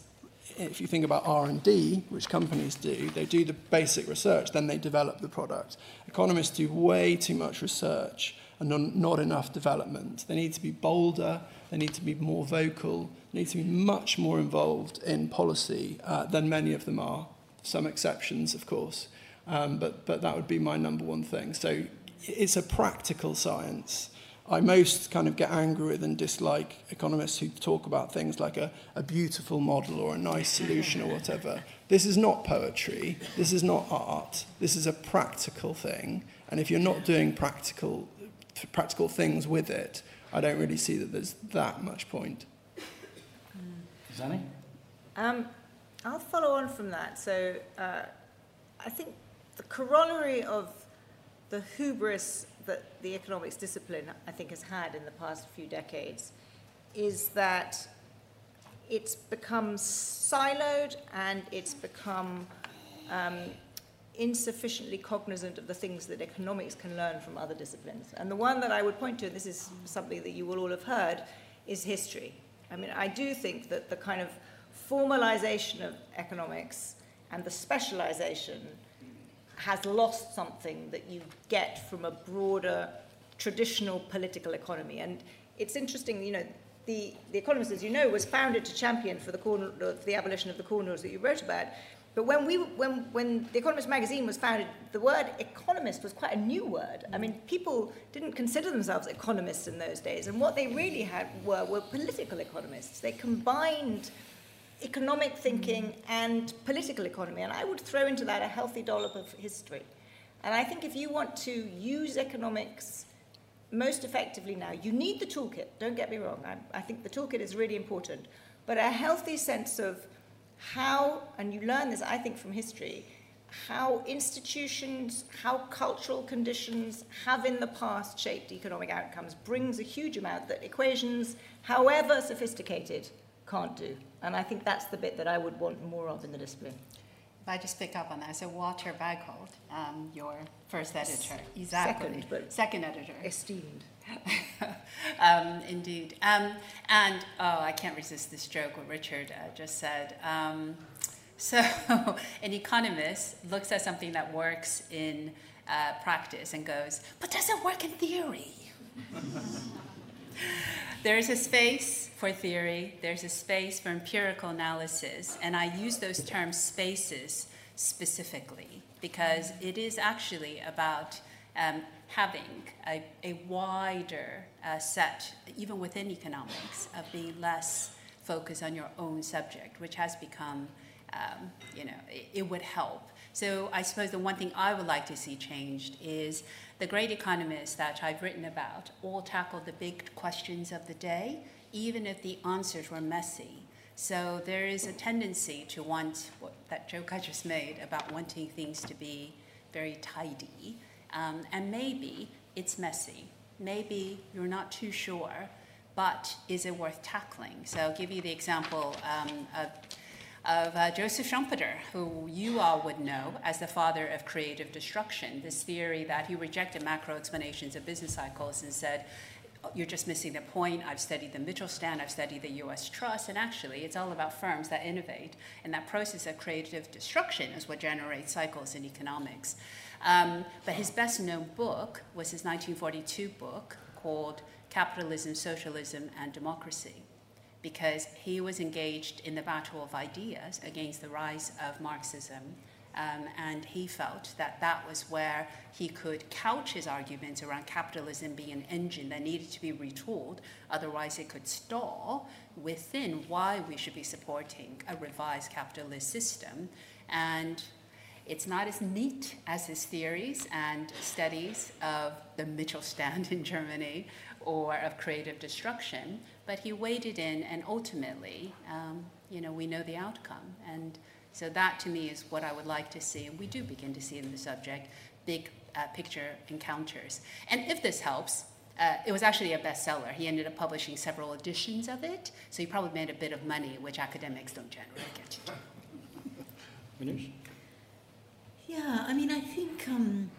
if you think about R&D, which companies do, they do the basic research, then they develop the product. Economists do way too much research and not enough development. They need to be bolder, they need to be more vocal, they need to be much more involved in policy uh, than many of them are. Some exceptions, of course, um, but, but that would be my number one thing. So it's a practical science. I most kind of get angry with and dislike economists who talk about things like a, a beautiful model or a nice solution or whatever. This is not poetry. This is not art. This is a practical thing. And if you're not doing practical, practical things with it, I don't really see that there's that much point. Zanny? Um, I'll follow on from that. So uh, I think the corollary of the hubris that the economics discipline, I think, has had in the past few decades is that it's become siloed and it's become um, insufficiently cognizant of the things that economics can learn from other disciplines. And the one that I would point to, and this is something that you will all have heard, is history. I mean, I do think that the kind of formalization of economics and the specialization has lost something that you get from a broader traditional political economy. And it's interesting, you know, the, the Economist, as you know, was founded to champion for the, corner, for the abolition of the corn laws that you wrote about. But when, we, when, when The Economist magazine was founded, the word economist was quite a new word. I mean, people didn't consider themselves economists in those days. And what they really had were, were political economists. They combined economic thinking and political economy. And I would throw into that a healthy dollop of history. And I think if you want to use economics most effectively now, you need the toolkit. Don't get me wrong. I, I think the toolkit is really important. But a healthy sense of how, and you learn this, I think, from history, how institutions, how cultural conditions have in the past shaped economic outcomes brings a huge amount that equations, however sophisticated, can't do. And I think that's the bit that I would want more of in the discipline. If I just pick up on that, so Walter Bagehot, um, your first editor, exactly. Second, second editor. Esteemed. um, indeed. Um, and, oh, I can't resist this joke what Richard uh, just said. Um, so, an economist looks at something that works in uh, practice and goes, but does it work in theory? There's a space for theory, there's a space for empirical analysis, and I use those terms spaces specifically because it is actually about um, having a, a wider uh, set, even within economics, of being less focused on your own subject, which has become, um, you know, it, it would help. So I suppose the one thing I would like to see changed is the great economists that I've written about all tackled the big questions of the day, even if the answers were messy. So there is a tendency to want what, that joke I just made about wanting things to be very tidy. Um, and maybe it's messy. Maybe you're not too sure, but is it worth tackling? So I'll give you the example um, of of uh, Joseph Schumpeter, who you all would know as the father of creative destruction. This theory that he rejected macro explanations of business cycles and said, you're just missing the point. I've studied the Mittelstand, I've studied the US Trust, and actually it's all about firms that innovate. And that process of creative destruction is what generates cycles in economics. Um, but his best known book was his 1942 book called Capitalism, Socialism, and Democracy because he was engaged in the battle of ideas against the rise of Marxism Um, and he felt that that was where he could couch his arguments around capitalism being an engine that needed to be retooled, otherwise, it could stall within why we should be supporting a revised capitalist system. And it's not as neat as his theories and studies of the Mittelstand in Germany or of creative destruction, but he waded in, and ultimately, um, you know, we know the outcome. And so that to me is what I would like to see, and we do begin to see in the subject big uh, picture encounters. And if this helps, uh, it was actually a bestseller. He ended up publishing several editions of it, so he probably made a bit of money, which academics don't generally get. Minouche? Yeah, I mean, I think, um,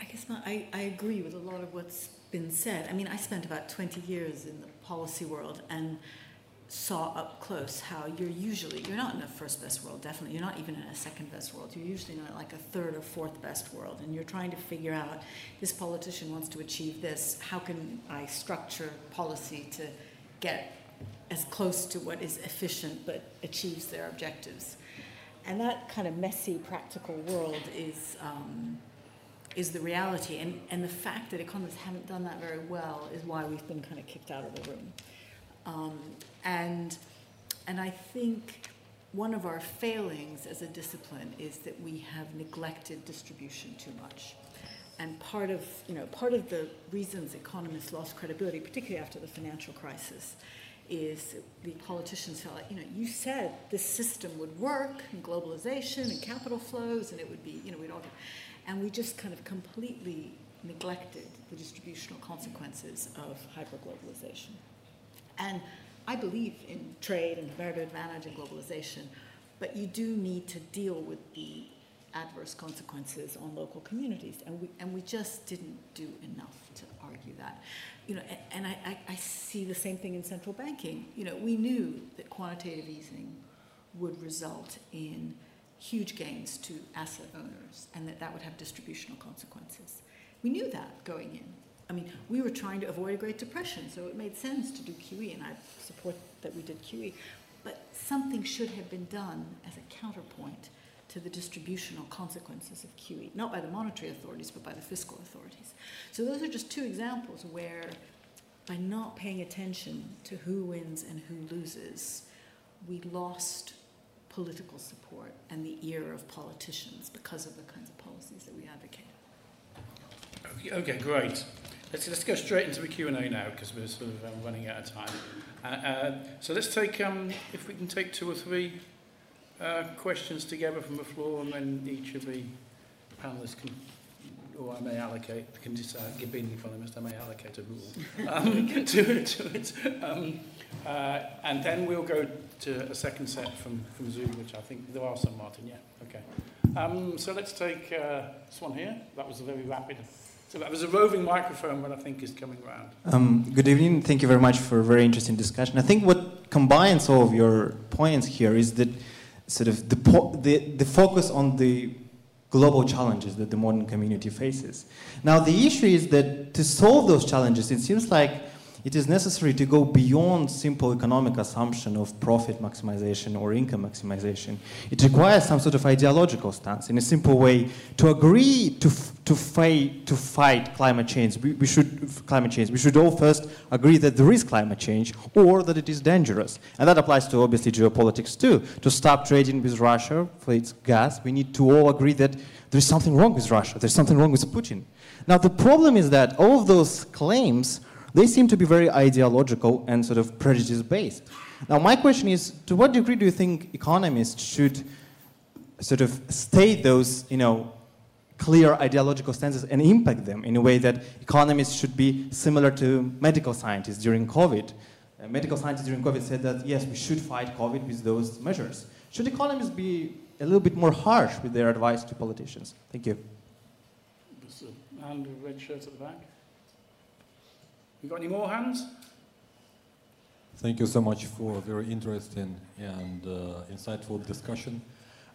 I guess my, I, I agree with a lot of what's been said. I mean, I spent about 20 years in the policy world, and saw up close how you're usually you're not in a first best world definitely you're not even in a second best world you're usually in like a third or fourth best world and you're trying to figure out this politician wants to achieve this how can i structure policy to get as close to what is efficient but achieves their objectives and that kind of messy practical world is um, is the reality and, and the fact that economists haven't done that very well is why we've been kind of kicked out of the room um, and, and I think one of our failings as a discipline is that we have neglected distribution too much. And part of, you know, part of the reasons economists lost credibility, particularly after the financial crisis, is the politicians felt like, you know, you said this system would work, and globalization and capital flows, and it would be, you know, we'd all, and we just kind of completely neglected the distributional consequences of hyperglobalization. And I believe in trade and comparative advantage and globalization, but you do need to deal with the adverse consequences on local communities, and we and we just didn't do enough to argue that. You know, and, I, I see the same thing in central banking. You know, we knew that quantitative easing would result in huge gains to asset owners, and that that would have distributional consequences. We knew that going in. I mean, we were trying to avoid a Great Depression, so it made sense to do QE, and I support that we did QE. But something should have been done as a counterpoint to the distributional consequences of QE, not by the monetary authorities, but by the fiscal authorities. So those are just two examples where, by not paying attention to who wins and who loses, we lost political support and the ear of politicians because of the kinds of policies that we advocate. Okay, okay great. Let's, let's go straight into the Q&A now because we're sort of um, running out of time. Uh, uh, so let's take, um, if we can take two or three uh, questions together from the floor and then each of the panelists can or I may allocate, can decide, give being the economist, I may allocate a rule um, to, to it. Um, uh, and then we'll go to a second set from, from Zoom, which I think there are some, Martin, yeah, okay. Um, so let's take uh, this one here. That was a very rapid so that was a roving microphone, but I think is coming around. Um, good evening. Thank you very much for a very interesting discussion. I think what combines all of your points here is that sort of the, the, the focus on the global challenges that the modern community faces. Now, the issue is that to solve those challenges, it seems like it is necessary to go beyond simple economic assumption of profit maximization or income maximization. It requires some sort of ideological stance. In a simple way, to agree to, to, fight, to fight climate change, we, we should climate change. We should all first agree that there is climate change or that it is dangerous, and that applies to obviously geopolitics too. To stop trading with Russia for its gas, we need to all agree that there is something wrong with Russia. There's something wrong with Putin. Now the problem is that all of those claims they seem to be very ideological and sort of prejudice based. Now, my question is to what degree do you think economists should sort of state those, you know, clear ideological stances and impact them in a way that economists should be similar to medical scientists during COVID? Uh, medical scientists during COVID said that yes, we should fight COVID with those measures. Should economists be a little bit more harsh with their advice to politicians? Thank you. And red shirt at the back. You got any more hands? Thank you so much for a very interesting and uh, insightful discussion.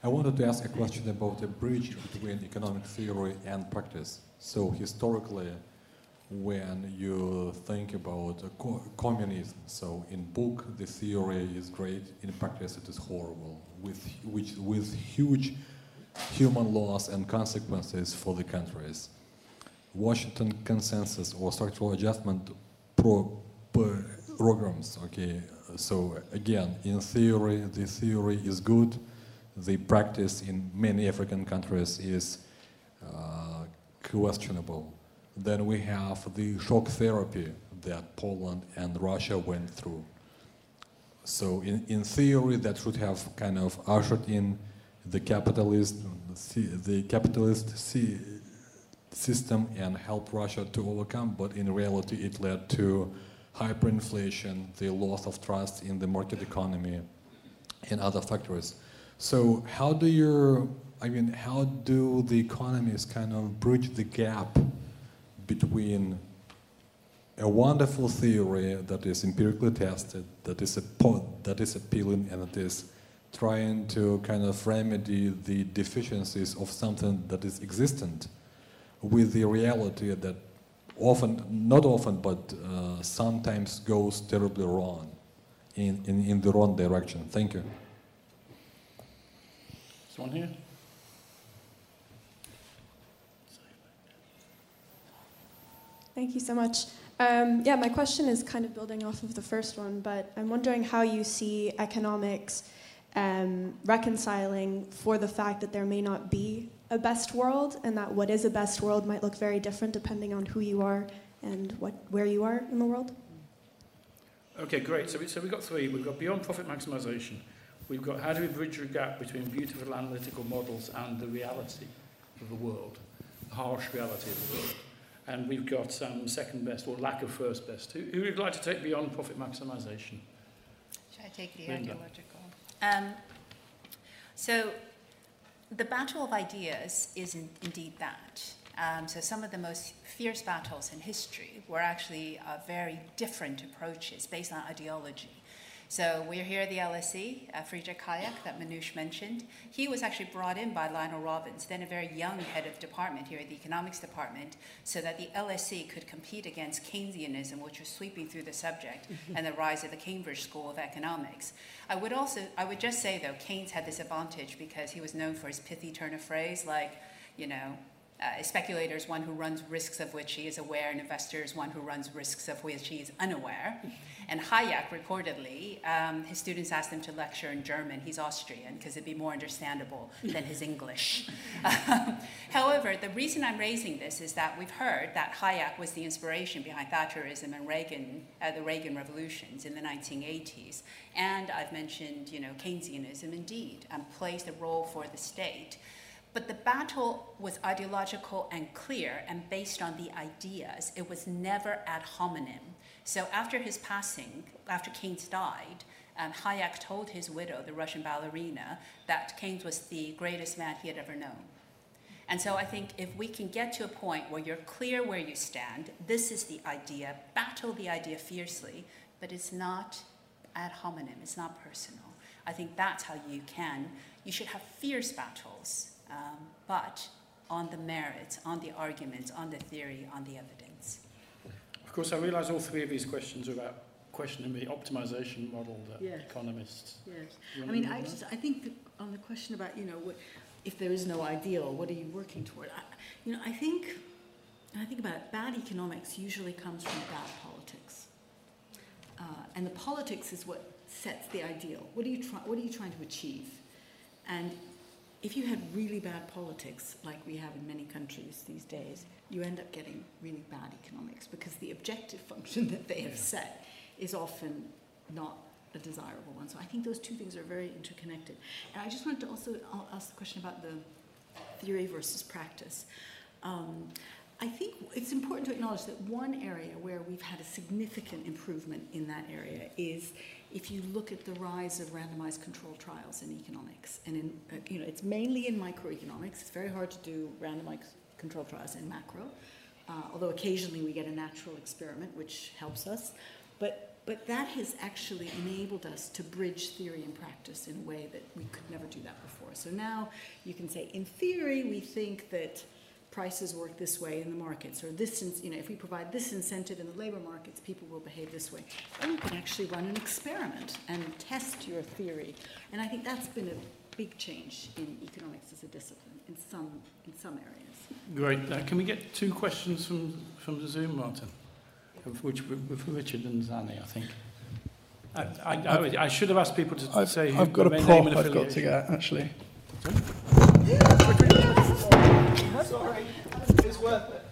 I wanted to ask a question about a bridge between economic theory and practice. So historically, when you think about co communism. So in book, the theory is great. In practice, it is horrible, with, which, with huge human loss and consequences for the countries. Washington Consensus or Structural Adjustment pro, programs, okay, so again, in theory, the theory is good. The practice in many African countries is uh, questionable. Then we have the shock therapy that Poland and Russia went through. So in, in theory, that should have kind of ushered in the capitalist, the capitalist system and help Russia to overcome, but in reality, it led to hyperinflation, the loss of trust in the market economy, and other factors. So how do you, I mean, how do the economies kind of bridge the gap between a wonderful theory that is empirically tested, that is, a that is appealing, and that is trying to kind of remedy the deficiencies of something that is existent with the reality that often, not often, but uh, sometimes goes terribly wrong in, in, in the wrong direction. Thank you. This one here. Thank you so much. Um, yeah, my question is kind of building off of the first one, but I'm wondering how you see economics um, reconciling for the fact that there may not be a best world, and that what is a best world might look very different depending on who you are and what, where you are in the world. Okay, great. So, we, so we've got three. We've got beyond profit maximization. We've got how do we bridge the gap between beautiful analytical models and the reality of the world, the harsh reality of the world. And we've got um, second best or lack of first best. Who, who would like to take beyond profit maximization? Should I take the Linda. ideological? Um, so the battle of ideas is in, indeed that. Um, so some of the most fierce battles in history were actually uh, very different approaches based on ideology. So we're here at the LSE, uh, Friedrich Hayek, that Minouche mentioned. He was actually brought in by Lionel Robbins, then a very young head of department here at the economics department, so that the LSE could compete against Keynesianism, which was sweeping through the subject, and the rise of the Cambridge School of Economics. I would also, I would just say though, Keynes had this advantage because he was known for his pithy turn of phrase, like, you know, uh, a speculator is one who runs risks of which he is aware, and investor is one who runs risks of which he is unaware. And Hayek, reportedly, um, his students asked him to lecture in German. He's Austrian because it'd be more understandable than his English. However, the reason I'm raising this is that we've heard that Hayek was the inspiration behind Thatcherism and Reagan, uh, the Reagan revolutions in the 1980s. And I've mentioned, you know, Keynesianism indeed, and plays the role for the state. But the battle was ideological and clear and based on the ideas. It was never ad hominem. So after his passing, after Keynes died, um, Hayek told his widow, the Russian ballerina, that Keynes was the greatest man he had ever known. And so I think if we can get to a point where you're clear where you stand, this is the idea, battle the idea fiercely, but it's not ad hominem, it's not personal. I think that's how you can. You should have fierce battles, um, but on the merits, on the arguments, on the theory, on the evidence. Of course, I realise all three of these questions are about questioning the optimization model that yes. economists. Yes. I mean, I just I think on the question about you know what, if there is no ideal, what are you working toward? I, you know, I think I think about it. Bad economics usually comes from bad politics, uh, and the politics is what sets the ideal. What are you trying? What are you trying to achieve? And if you had really bad politics, like we have in many countries these days, you end up getting really bad economics because the objective function that they have set is often not a desirable one. So I think those two things are very interconnected. And I just wanted to also ask the question about the theory versus practice. Um, I think it's important to acknowledge that one area where we've had a significant improvement in that area is if you look at the rise of randomized controlled trials in economics. And in, uh, you know, it's mainly in microeconomics. It's very hard to do randomized controlled trials in macro, uh, although occasionally we get a natural experiment, which helps us. But, but that has actually enabled us to bridge theory and practice in a way that we could never do that before. So now you can say, in theory, we think that prices work this way in the markets, or this, you know, if we provide this incentive in the labor markets, people will behave this way. Then you can actually run an experiment and test your theory. And I think that's been a big change in economics as a discipline in some, in some areas. Great. Uh, can we get two questions from, from the Zoom, Martin? Which with Richard and Zanny, I think. I, I, I, I should have asked people to I've, say I've got a prop I've got to get, actually. Sorry, it's worth it.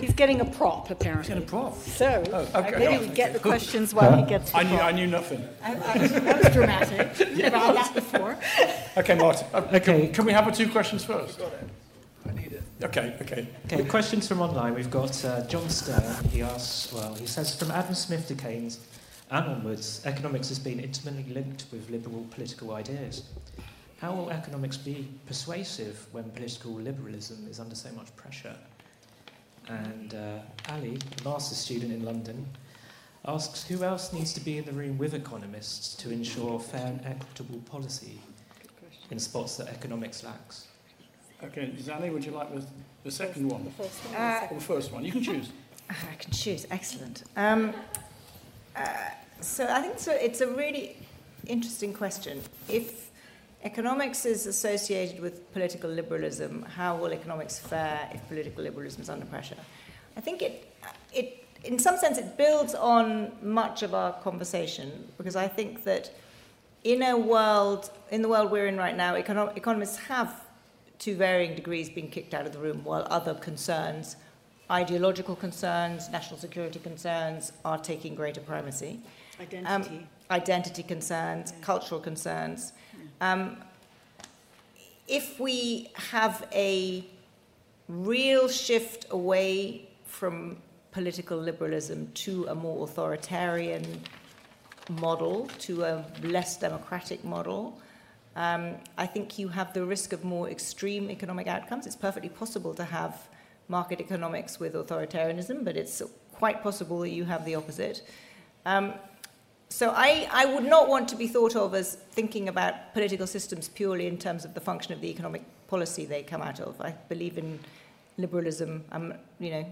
He's getting a prop, apparently. He's getting a prop. So oh, okay. maybe we get the questions while he gets the I knew, prop. I knew nothing. I, I, that was dramatic. Never had that before. Okay, Martin. Uh, Okay. Can, can we have our two questions first? I need it. Okay, okay. Okay, questions from online. We've got uh, John Stern. He asks, well, he says, from Adam Smith to Keynes and onwards, economics has been intimately linked with liberal political ideas. How will economics be persuasive when political liberalism is under so much pressure? And uh, Ali, a master's student in London, asks, who else needs to be in the room with economists to ensure fair and equitable policy in spots that economics lacks? Okay, Zanny, would you like the, the second one? The first one. Uh, Or the first one? You can choose. I can choose. Excellent. Um, uh, so I think so. It's a really interesting question. If economics is associated with political liberalism, how will economics fare if political liberalism is under pressure? I think it, it, in some sense, it builds on much of our conversation because I think that in a world, in the world we're in right now, econo- economists have, to varying degrees, been kicked out of the room, while other concerns, ideological concerns, national security concerns, are taking greater primacy. Identity. Um, identity concerns, Yeah. cultural concerns. Um, if we have a real shift away from political liberalism to a more authoritarian model, to a less democratic model, um, I think you have the risk of more extreme economic outcomes. It's perfectly possible to have market economics with authoritarianism, but it's quite possible that you have the opposite. Um, so I, I would not want to be thought of as thinking about political systems purely in terms of the function of the economic policy they come out of. I believe in liberalism. I'm, you know,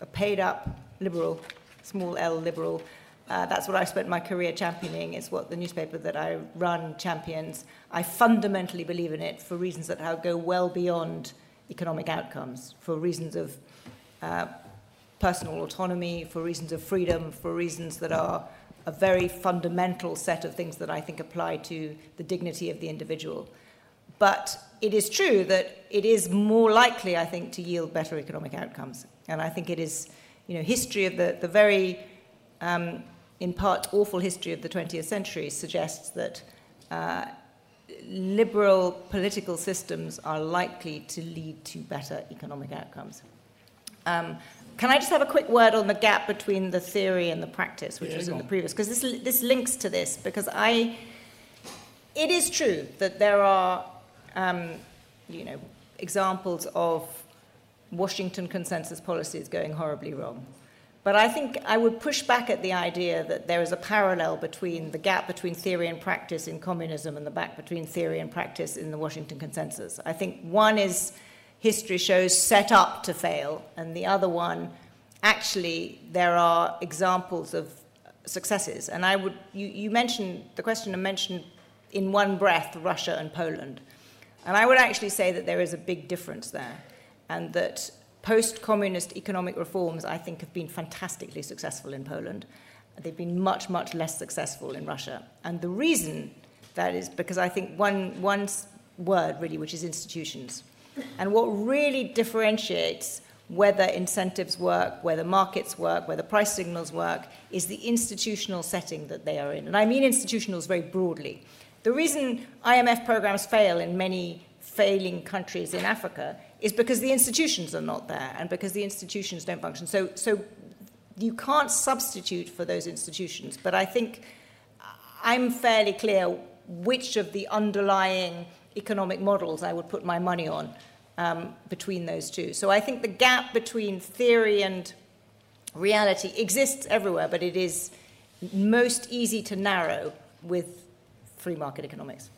a paid up liberal, small L liberal. Uh, that's what I spent my career championing. It's what the newspaper that I run champions. I fundamentally believe in it for reasons that go well beyond economic outcomes, for reasons of uh, personal autonomy, for reasons of freedom, for reasons that are a very fundamental set of things that I think apply to the dignity of the individual. But it is true that it is more likely, I think, to yield better economic outcomes. And I think it is, you know, history of the, the very, um, in part, awful history of the 20th century suggests that uh, liberal political systems are likely to lead to better economic outcomes. Um, can I just have a quick word on the gap between the theory and the practice, which Yeah, was in the previous? Because this, this links to this, because I, it is true that there are, um, you know, examples of Washington consensus policies going horribly wrong. But I think I would push back at the idea that there is a parallel between the gap between theory and practice in communism and the gap between theory and practice in the Washington consensus. I think one is history shows set up to fail, and the other one, actually, there are examples of successes. And I would, you, you mentioned, the questioner mentioned in one breath Russia and Poland. And I would actually say that there is a big difference there, and that post communist economic reforms, I think, have been fantastically successful in Poland. They've been much, much less successful in Russia. And the reason that is because I think one, one word, really, which is institutions. And what really differentiates whether incentives work, whether markets work, whether price signals work, is the institutional setting that they are in. And I mean institutionals very broadly. The reason IMF programs fail in many failing countries in Africa is because the institutions are not there and because the institutions don't function. So, so you can't substitute for those institutions. But I think I'm fairly clear which of the underlying economic models I would put my money on um, between those two. So I think the gap between theory and reality exists everywhere, but it is most easy to narrow with free market economics.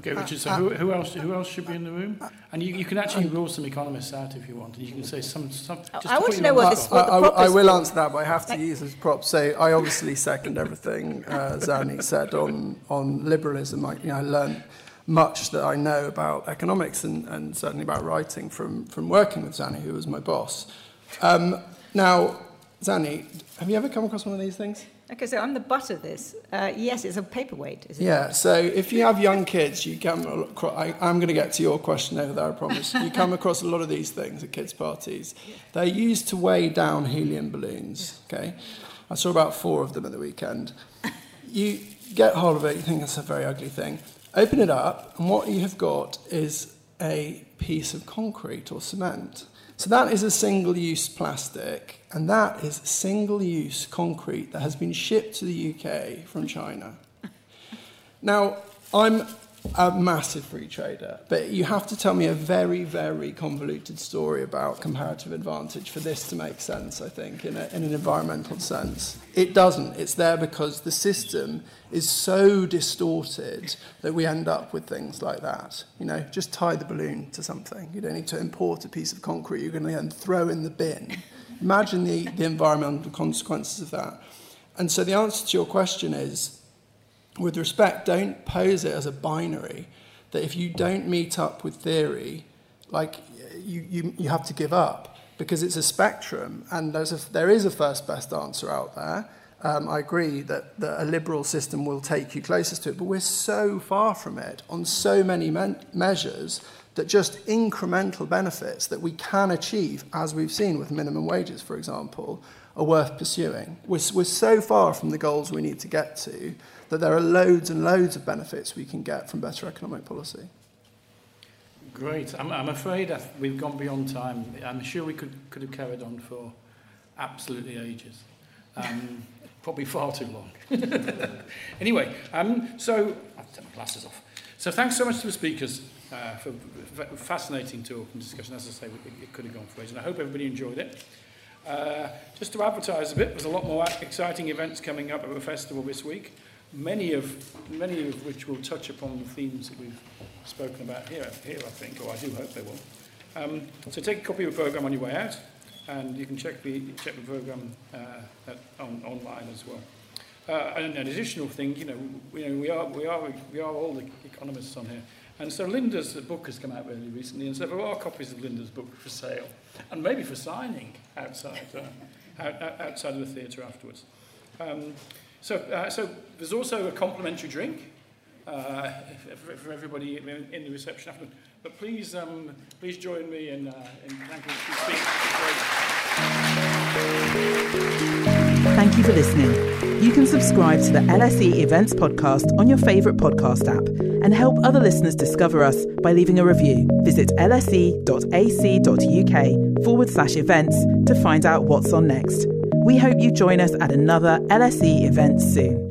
Okay, Richard. So who, who else? Who else should be in the room? And you, you can actually rule some economists out if you want, and you can say some. some just I want to know on what the this- spot. I, I- prop I is will for. answer that, but I have to use as props. So I obviously second everything uh, Zanny said on, on liberalism. I, you know, I learned much that I know about economics and, and certainly about writing from, from working with Zanny, who was my boss. Um, now, Zanny, have you ever come across one of these things? Okay, so I'm the butt of this. Uh, yes, it's a paperweight, is it? Yeah, so if you have young kids, you come. acro- I, I'm going to get to your question over there, I promise. You come across a lot of these things at kids' parties. They're used to weigh down helium balloons. Okay, I saw about four of them at the weekend. You get hold of it, you think that's a very ugly thing. Open it up, and what you have got is a piece of concrete or cement. So that is a single-use plastic, and that is single-use concrete that has been shipped to the UK from China. Now, I'm a massive free trader, but you have to tell me a very, very convoluted story about comparative advantage for this to make sense, I think, in, a, in an environmental sense. It doesn't. It's there because the system is so distorted that we end up with things like that. You know, just tie the balloon to something. You don't need to import a piece of concrete you're going to then throw in the bin. Imagine the, the environmental consequences of that. And so the answer to your question is with respect, don't pose it as a binary that if you don't meet up with theory, like you, you, you have to give up because it's a spectrum and there's a, there is a first best answer out there. Um, I agree that, that a liberal system will take you closest to it, but we're so far from it on so many men- measures that just incremental benefits that we can achieve, as we've seen with minimum wages, for example, are worth pursuing. We're, we're so far from the goals we need to get to that there are loads and loads of benefits we can get from better economic policy. Great. I'm, I'm afraid we've gone beyond time. I'm sure we could, could have carried on for absolutely ages. Um, probably far too long. anyway, um, so I've take my glasses off. So thanks so much to the speakers uh, for fascinating talk and discussion. As I say, it, it could have gone for ages, and I hope everybody enjoyed it. Uh, just to advertise a bit, there's a lot more exciting events coming up at the festival this week. Many of many of which will touch upon the themes that we've spoken about here, here I think, or I do hope they will. Um, so take a copy of the programme on your way out, and you can check the check the programme uh, at, on, online as well. Uh, and an additional thing, you know, we, you know, we are we are we are all the economists on here, and so Linda's book has come out really recently, and so there are copies of Linda's book for sale, and maybe for signing outside uh, out, out- outside of the theatre afterwards. Um, so, uh, so there's also a complimentary drink uh, for, everybody in, the reception afterwards. But please, um, please join me in, uh, in thanking. Thank you for listening. You can subscribe to the LSE Events Podcast on your favourite podcast app and help other listeners discover us by leaving a review. Visit lse.ac.uk forward slash events to find out what's on next. We hope you join us at another LSE event soon.